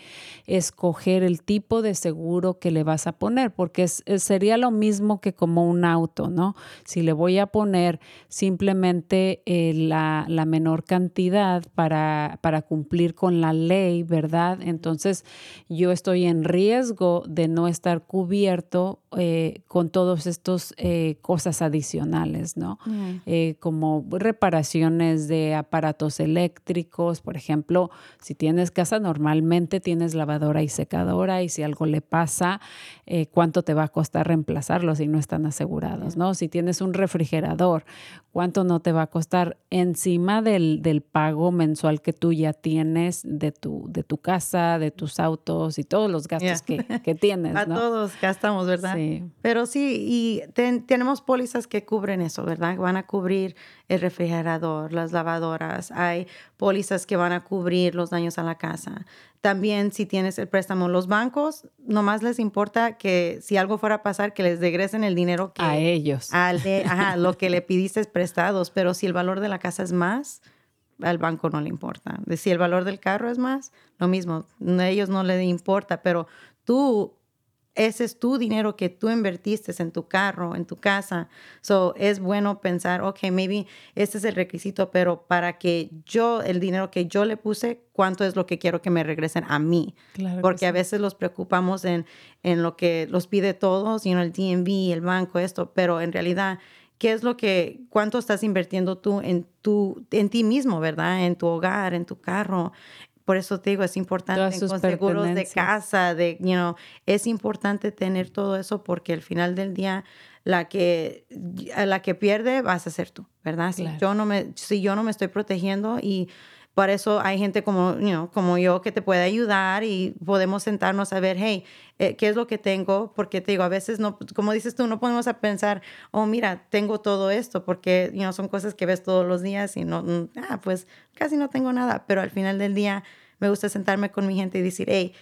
escoger el tipo de seguro que le vas a poner, porque sería lo mismo que como un auto, ¿no? Si le voy a poner simplemente eh, la, menor cantidad para, para cumplir con la ley, ¿verdad? Entonces yo estoy en riesgo de no estar cubierto eh, con todas estas eh, cosas adicionales, ¿no? Eh, como reparaciones de aparatos eléctricos, por ejemplo, si tienes casa, normalmente tienes lavadora y secadora y si algo le pasa, ¿cuánto te va a costar reemplazarlo si no están asegurados, ¿no? Si tienes un refrigerador, ¿cuánto no te va a costar encima del, del pago mensual que tú ya tienes de tu, de tu casa, de tus autos y todos los gastos que, que, tienes, A todos gastamos, ¿verdad? Pero sí, y tenemos pólizas que cubren eso, ¿verdad? Van a cubrir el refrigerador, las lavadoras, hay pólizas que van a cubrir los daños a la casa. También si tienes el préstamo, los bancos nomás les importa que si algo fuera a pasar, que les regresen el dinero que... A ellos. Al de, ajá, lo que le pidiste prestados, pero si el valor de la casa es más, al banco no le importa. Si el valor del carro es más, lo mismo, a ellos no les importa, pero tú ese es tu dinero que tú invertiste en tu carro, en tu casa. So, es bueno pensar, ok, maybe este es el requisito, pero para que yo, el dinero que yo le puse, ¿cuánto es lo que quiero que me regresen a mí? Porque a veces los preocupamos en, en lo que los pide todos, you know, el DMV, el banco, esto, pero en realidad, ¿qué es lo que, cuánto estás invirtiendo tú en, tu, en ti mismo, verdad? En tu hogar, en tu carro, por eso te digo, es importante con seguros de casa, de, you know, es importante tener todo eso porque al final del día la que, la que pierde vas a ser tú, ¿verdad? Si, yo no me, si yo no me estoy protegiendo y por eso hay gente como, know, yo que te puede ayudar y podemos sentarnos a ver, hey, eh, ¿qué es lo que tengo? Porque te digo, a veces no, como dices tú, no podemos a pensar, oh, mira, tengo todo esto, porque you know, son cosas que ves todos los días y no, ah, pues casi no tengo nada, pero al final del día me gusta sentarme con mi gente y decir, hey,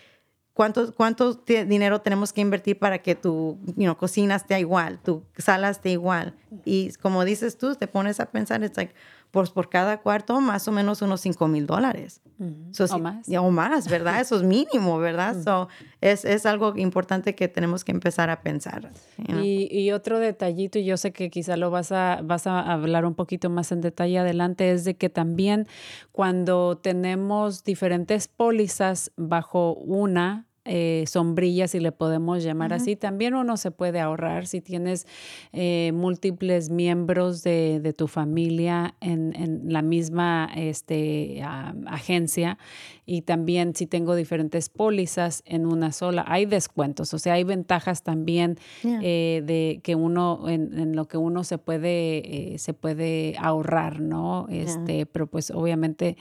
¿cuánto, cuánto dinero tenemos que invertir para que tu you cocina esté igual, tu sala esté igual? Y como dices tú, te pones a pensar, es like, pues por cada cuarto más o menos unos 5 mil dólares. o más. O más, ¿verdad? Eso es mínimo, ¿verdad? so, es, es, algo importante que tenemos que empezar a pensar. y, y, otro detallito, y yo sé que quizá lo vas a, vas a hablar un poquito más en detalle adelante, es de que también cuando tenemos diferentes pólizas bajo una, eh, sombrilla, si le podemos llamar así. También uno se puede ahorrar si tienes eh, múltiples miembros de, de tu familia en, en, la misma este, agencia. Y también si tengo diferentes pólizas en una sola, hay descuentos, o sea, hay ventajas también eh, de que uno, en, lo que uno se puede, eh, se puede ahorrar, ¿no? Este, Pero pues obviamente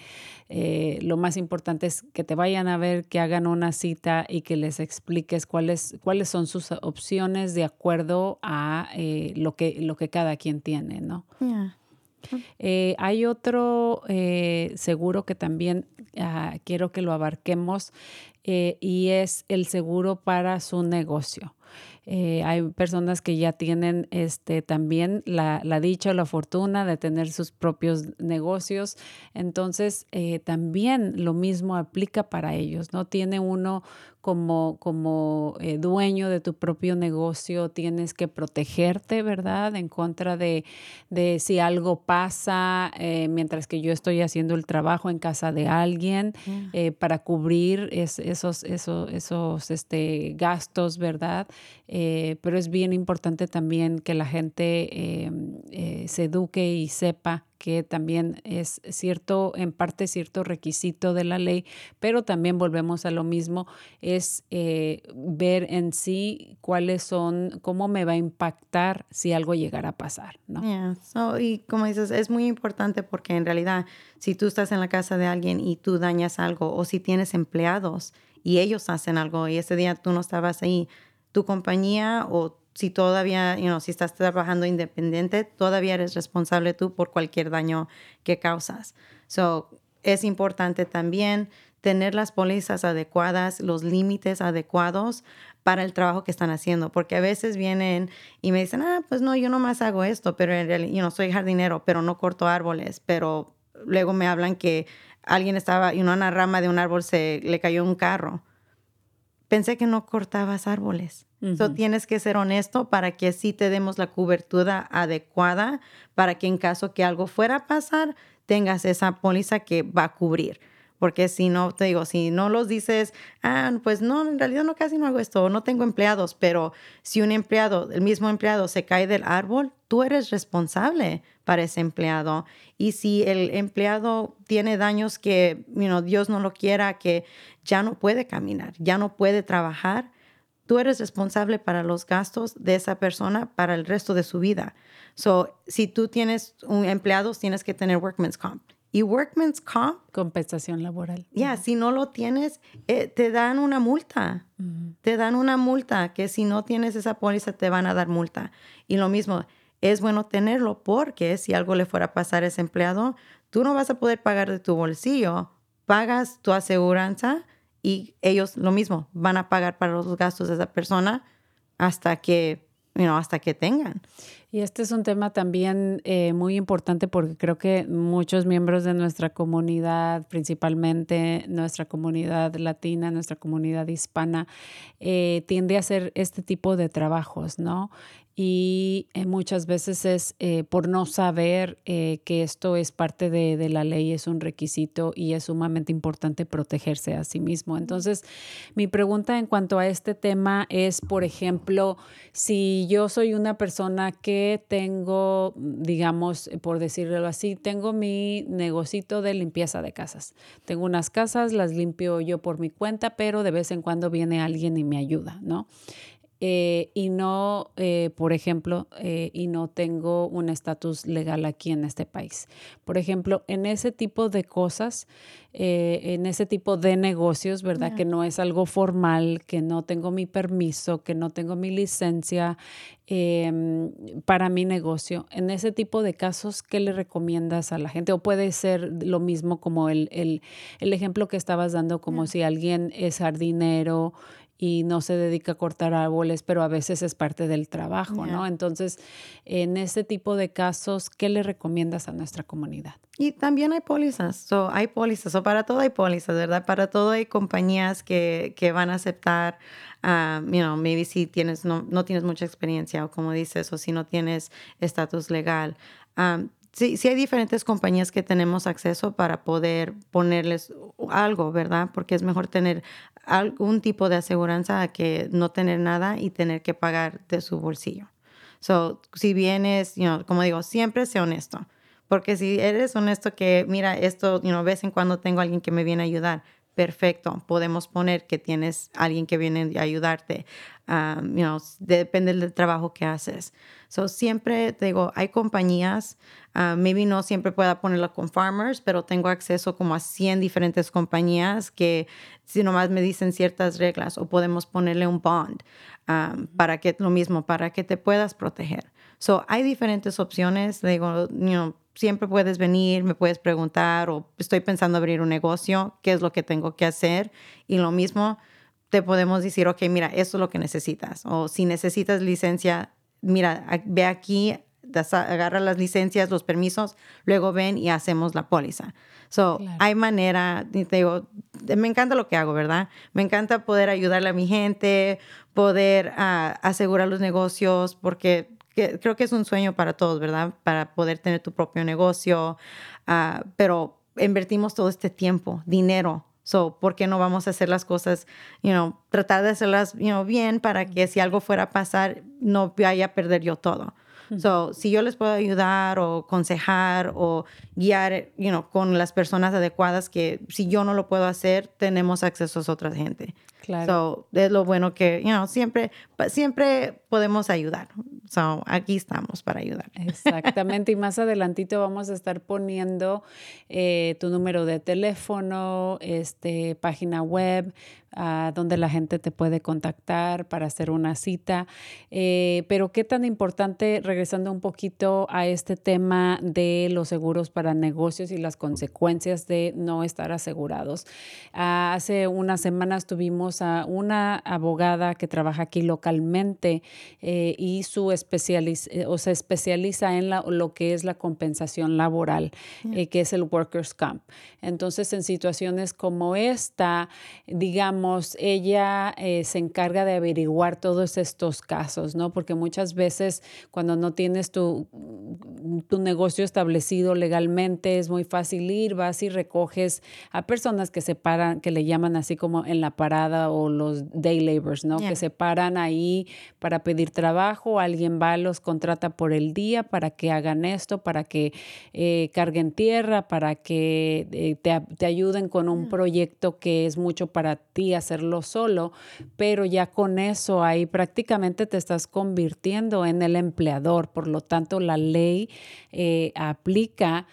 eh, lo más importante es que te vayan a ver, que hagan una cita y que les expliques cuáles, cuáles son sus opciones de acuerdo a lo, que, lo que cada quien tiene, ¿no? Eh, hay otro eh, seguro que también ah, quiero que lo abarquemos eh, y es el seguro para su negocio. Hay personas que ya tienen este, también la, dicha o la fortuna de tener sus propios negocios. Entonces, también lo mismo aplica para ellos, ¿no? Tiene uno como, como eh, dueño de tu propio negocio tienes que protegerte, ¿verdad? En contra de, de si algo pasa eh, mientras que yo estoy haciendo el trabajo en casa de alguien eh, para cubrir esos, esos, esos este, gastos, ¿verdad? Pero es bien importante también que la gente se eduque y sepa que también es cierto, en parte cierto requisito de la ley, pero también volvemos a lo mismo, es eh, ver en sí cuáles son, cómo me va a impactar si algo llegara a pasar, ¿no? y como dices, es muy importante porque en realidad si tú estás en la casa de alguien y tú dañas algo o si tienes empleados y ellos hacen algo y ese día tú no estabas ahí, tu compañía o si todavía, you know, si estás trabajando independiente, todavía eres responsable tú por cualquier daño que causas. So, es importante también tener las pólizas adecuadas, los límites adecuados para el trabajo que están haciendo, porque a veces vienen y me dicen, ah, pues no, yo nomás hago esto, pero en realidad, no soy jardinero, pero no corto árboles, pero luego me hablan que alguien estaba y una rama de un árbol se le cayó un carro. Pensé que no cortabas árboles. Uh tienes que ser honesto para que sí te demos la cobertura adecuada para que en caso que algo fuera a pasar, tengas esa póliza que va a cubrir. Porque si no, te digo, si no los dices, ah, pues no, en realidad no casi no hago esto, no tengo empleados, pero si un empleado, el mismo empleado se cae del árbol, tú eres responsable para ese empleado. Y si el empleado tiene daños que, you Dios no lo quiera, que ya no puede caminar, ya no puede trabajar, tú eres responsable para los gastos de esa persona para el resto de su vida. So, si tú tienes un empleado, tienes que tener workman's comp. Y workman's comp. Compensación laboral. Ya, si no lo tienes, eh, te dan una multa. Te dan una multa que si no tienes esa póliza te van a dar multa. Y lo mismo, es bueno tenerlo porque si algo le fuera a pasar a ese empleado, tú no vas a poder pagar de tu bolsillo. Pagas tu aseguranza y ellos lo mismo, van a pagar para los gastos de esa persona hasta que, you hasta que tengan. Y este es un tema también eh, muy importante porque creo que muchos miembros de nuestra comunidad, principalmente nuestra comunidad latina, nuestra comunidad hispana, eh, tiende a hacer este tipo de trabajos, ¿no? Y eh, muchas veces es eh, por no saber eh, que esto es parte de, de, la ley, es un requisito y es sumamente importante protegerse a sí mismo. Entonces, mi pregunta en cuanto a este tema es, por ejemplo, si yo soy una persona que tengo, digamos, por decirlo así, tengo mi negocito de limpieza de casas. Tengo unas casas, las limpio yo por mi cuenta, pero de vez en cuando viene alguien y me ayuda, ¿no? Eh, y no, eh, por ejemplo, eh, y no tengo un estatus legal aquí en este país. Por ejemplo, en ese tipo de cosas, en ese tipo de negocios, ¿verdad? Que no es algo formal, que no tengo mi permiso, que no tengo mi licencia em, para mi negocio. En ese tipo de casos, ¿qué le recomiendas a la gente? O puede ser lo mismo como el, el, el ejemplo que estabas dando, como si alguien es jardinero y no se dedica a cortar árboles, pero a veces es parte del trabajo, ¿no? Entonces, en ese tipo de casos, ¿qué le recomiendas a nuestra comunidad? Y también hay pólizas, so, hay pólizas, o para todo hay pólizas, ¿verdad? Para todo hay compañías que, que van a aceptar, uh, you know, maybe si tienes, no, no, tienes mucha experiencia o como dices, o si no tienes estatus legal. Um, sí, sí hay diferentes compañías que tenemos acceso para poder ponerles algo, ¿verdad? Porque es mejor tener algún tipo de aseguranza que no tener nada y tener que pagar de su bolsillo. So, si vienes, you como digo, siempre sé honesto. Porque si eres honesto que, mira, esto, you know, vez en cuando tengo alguien que me viene a ayudar, perfecto, podemos poner que tienes alguien que viene a ayudarte. Um, depende del trabajo que haces. So, siempre digo, hay compañías, uh, maybe no siempre pueda ponerlo con farmers, pero tengo acceso como a 100 diferentes compañías que si nomás me dicen ciertas reglas o podemos ponerle un bond um, para que lo mismo, para que te puedas proteger. So, hay diferentes opciones. Digo, you siempre puedes venir, me puedes preguntar o estoy pensando abrir un negocio, qué es lo que tengo que hacer. Y lo mismo, te podemos decir, ok, mira, esto es lo que necesitas. O si necesitas licencia, mira, ve aquí, agarra las licencias, los permisos, luego ven y hacemos la póliza. So, hay manera, te digo, me encanta lo que hago, ¿verdad? Me encanta poder ayudarle a mi gente, poder ah, asegurar los negocios, porque creo que es un sueño para todos, ¿verdad? Para poder tener tu propio negocio, ah, pero invertimos todo este tiempo, dinero. So, ¿por qué no vamos a hacer las cosas, you know, tratar de hacerlas, you know, bien para que si algo fuera a pasar, no vaya a perder yo todo? So, si yo les puedo ayudar o aconsejar o guiar, you know, con las personas adecuadas que si yo no lo puedo hacer, tenemos acceso a otra gente. Claro. So, es lo bueno que, you know, siempre, siempre podemos ayudar. So, aquí estamos para ayudar. Exactamente, y más adelantito vamos a estar poniendo eh, tu número de teléfono, este, página web, a donde la gente te puede contactar para hacer una cita. Eh, pero qué tan importante, regresando un poquito a este tema de los seguros para negocios y las consecuencias de no estar asegurados. Ah, hace unas semanas tuvimos a una abogada que trabaja aquí localmente eh, y su especializ eh, o se especializa en lo que es la compensación laboral, que es el workers' comp. Entonces, en situaciones como esta, digamos, ella eh, se encarga de averiguar todos estos casos, ¿no? Porque muchas veces cuando no tienes tu, tu negocio establecido legalmente, es muy fácil ir, vas y recoges a personas que se paran, que le llaman así como en la parada o los day laborers, ¿no? Que se paran ahí para pedir trabajo, alguien va, los contrata por el día para que hagan esto, para que eh, carguen tierra, para que eh, te, te ayuden con un proyecto que es mucho para ti hacerlo solo, pero ya con eso ahí prácticamente te estás convirtiendo en el empleador. Por lo tanto, la ley eh, aplica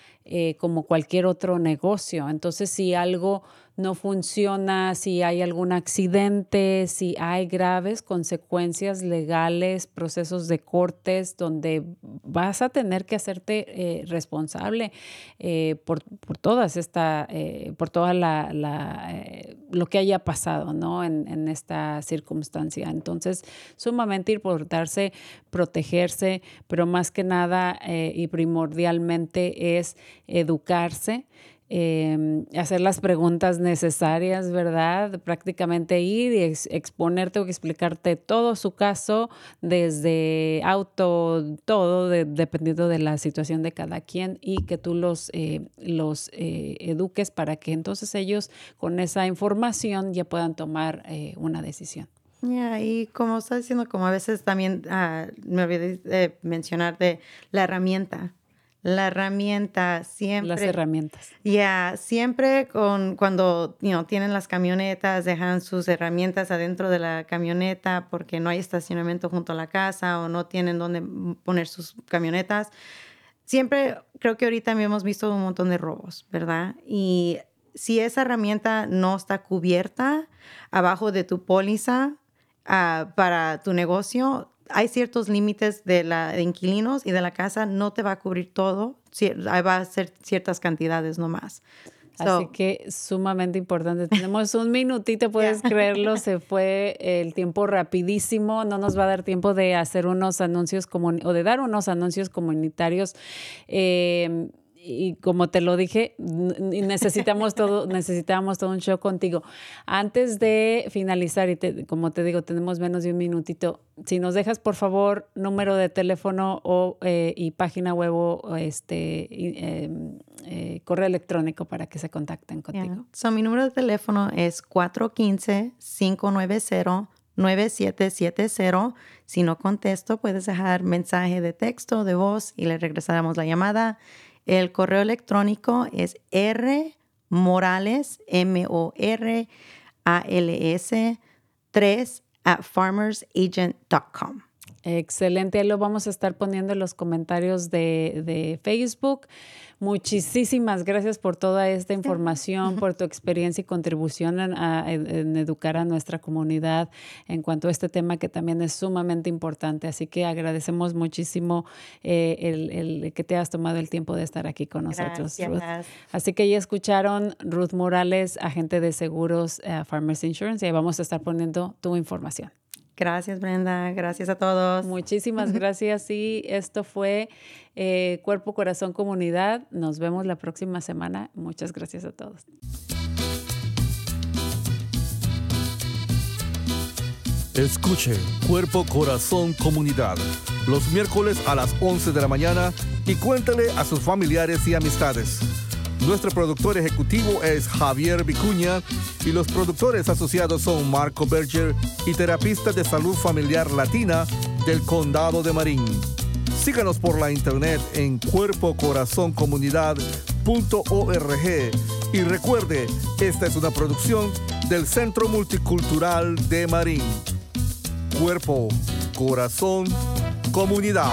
como cualquier otro negocio. Entonces, si algo no funciona, si hay algún accidente, si hay graves consecuencias legales, procesos de cortes donde vas a tener que hacerte eh, responsable eh, por, por, todas esta, eh, por toda la, la lo que haya pasado ¿no? en, en, esta circunstancia. Entonces, sumamente importarse, protegerse, pero más que nada y primordialmente es educarse. Em, hacer las preguntas necesarias, ¿verdad? Prácticamente ir y exponerte o explicarte todo su caso, desde auto, todo, dependiendo de la situación de cada quien y que tú los, eh, los eh, eduques para que entonces ellos con esa información ya puedan tomar eh, una decisión. Ya, y como estás diciendo, como a veces también ah, me olvidé de mencionar de la herramienta, la herramienta siempre. Las herramientas. Ya, siempre con, cuando you tienen las camionetas, dejan sus herramientas adentro de la camioneta porque no hay estacionamiento junto a la casa o no tienen dónde poner sus camionetas. Siempre creo que ahorita hemos visto un montón de robos, ¿verdad? Y si esa herramienta no está cubierta abajo de tu póliza uh, para tu negocio, hay ciertos límites de, la, inquilinos y de la casa, no te va a cubrir todo, va a ser ciertas cantidades nomás. Así que sumamente importante. Tenemos un minutito, puedes creerlo, se fue el tiempo rapidísimo, no nos va a dar tiempo de hacer unos anuncios o de dar unos anuncios comunitarios. Eh, y como te lo dije, necesitamos todo, necesitamos todo un show contigo. Antes de finalizar, y como te digo, tenemos menos de un minutito, si nos dejas, por favor, número de teléfono o, eh, y página web o este, em, eh, correo electrónico para que se contacten contigo. So, mi número de teléfono es 415-590-9770. Si no contesto, puedes dejar mensaje de texto, de voz y le regresaremos la llamada. El correo electrónico es R Morales, M-O-R-A-L-S 3 at farmersagent.com. Excelente, lo vamos a estar poniendo en los comentarios de, de Facebook. Muchísimas gracias por toda esta información, por tu experiencia y contribución en, educar a nuestra comunidad en cuanto a este tema que también es sumamente importante. Así que agradecemos muchísimo eh, el, que te has tomado el tiempo de estar aquí con nosotros, Ruth. Así que ya escucharon Ruth Morales, agente de seguros uh, Farmers Insurance, y ahí vamos a estar poniendo tu información. Gracias, Brenda. Gracias a todos. Muchísimas gracias. Y esto fue eh, Cuerpo, Corazón, Comunidad. Nos vemos la próxima semana. Muchas gracias a todos. Escuche Cuerpo, Corazón, Comunidad los miércoles a las 11 de la mañana y cuéntale a sus familiares y amistades. Nuestro productor ejecutivo es Javier Vicuña y los productores asociados son Marco Berger y terapista de salud familiar latina del Condado de Marín. Síganos por la internet en cuerpocorazoncomunidad.org y recuerde, esta es una producción del Centro Multicultural de Marín. Cuerpo, corazón, Comunidad.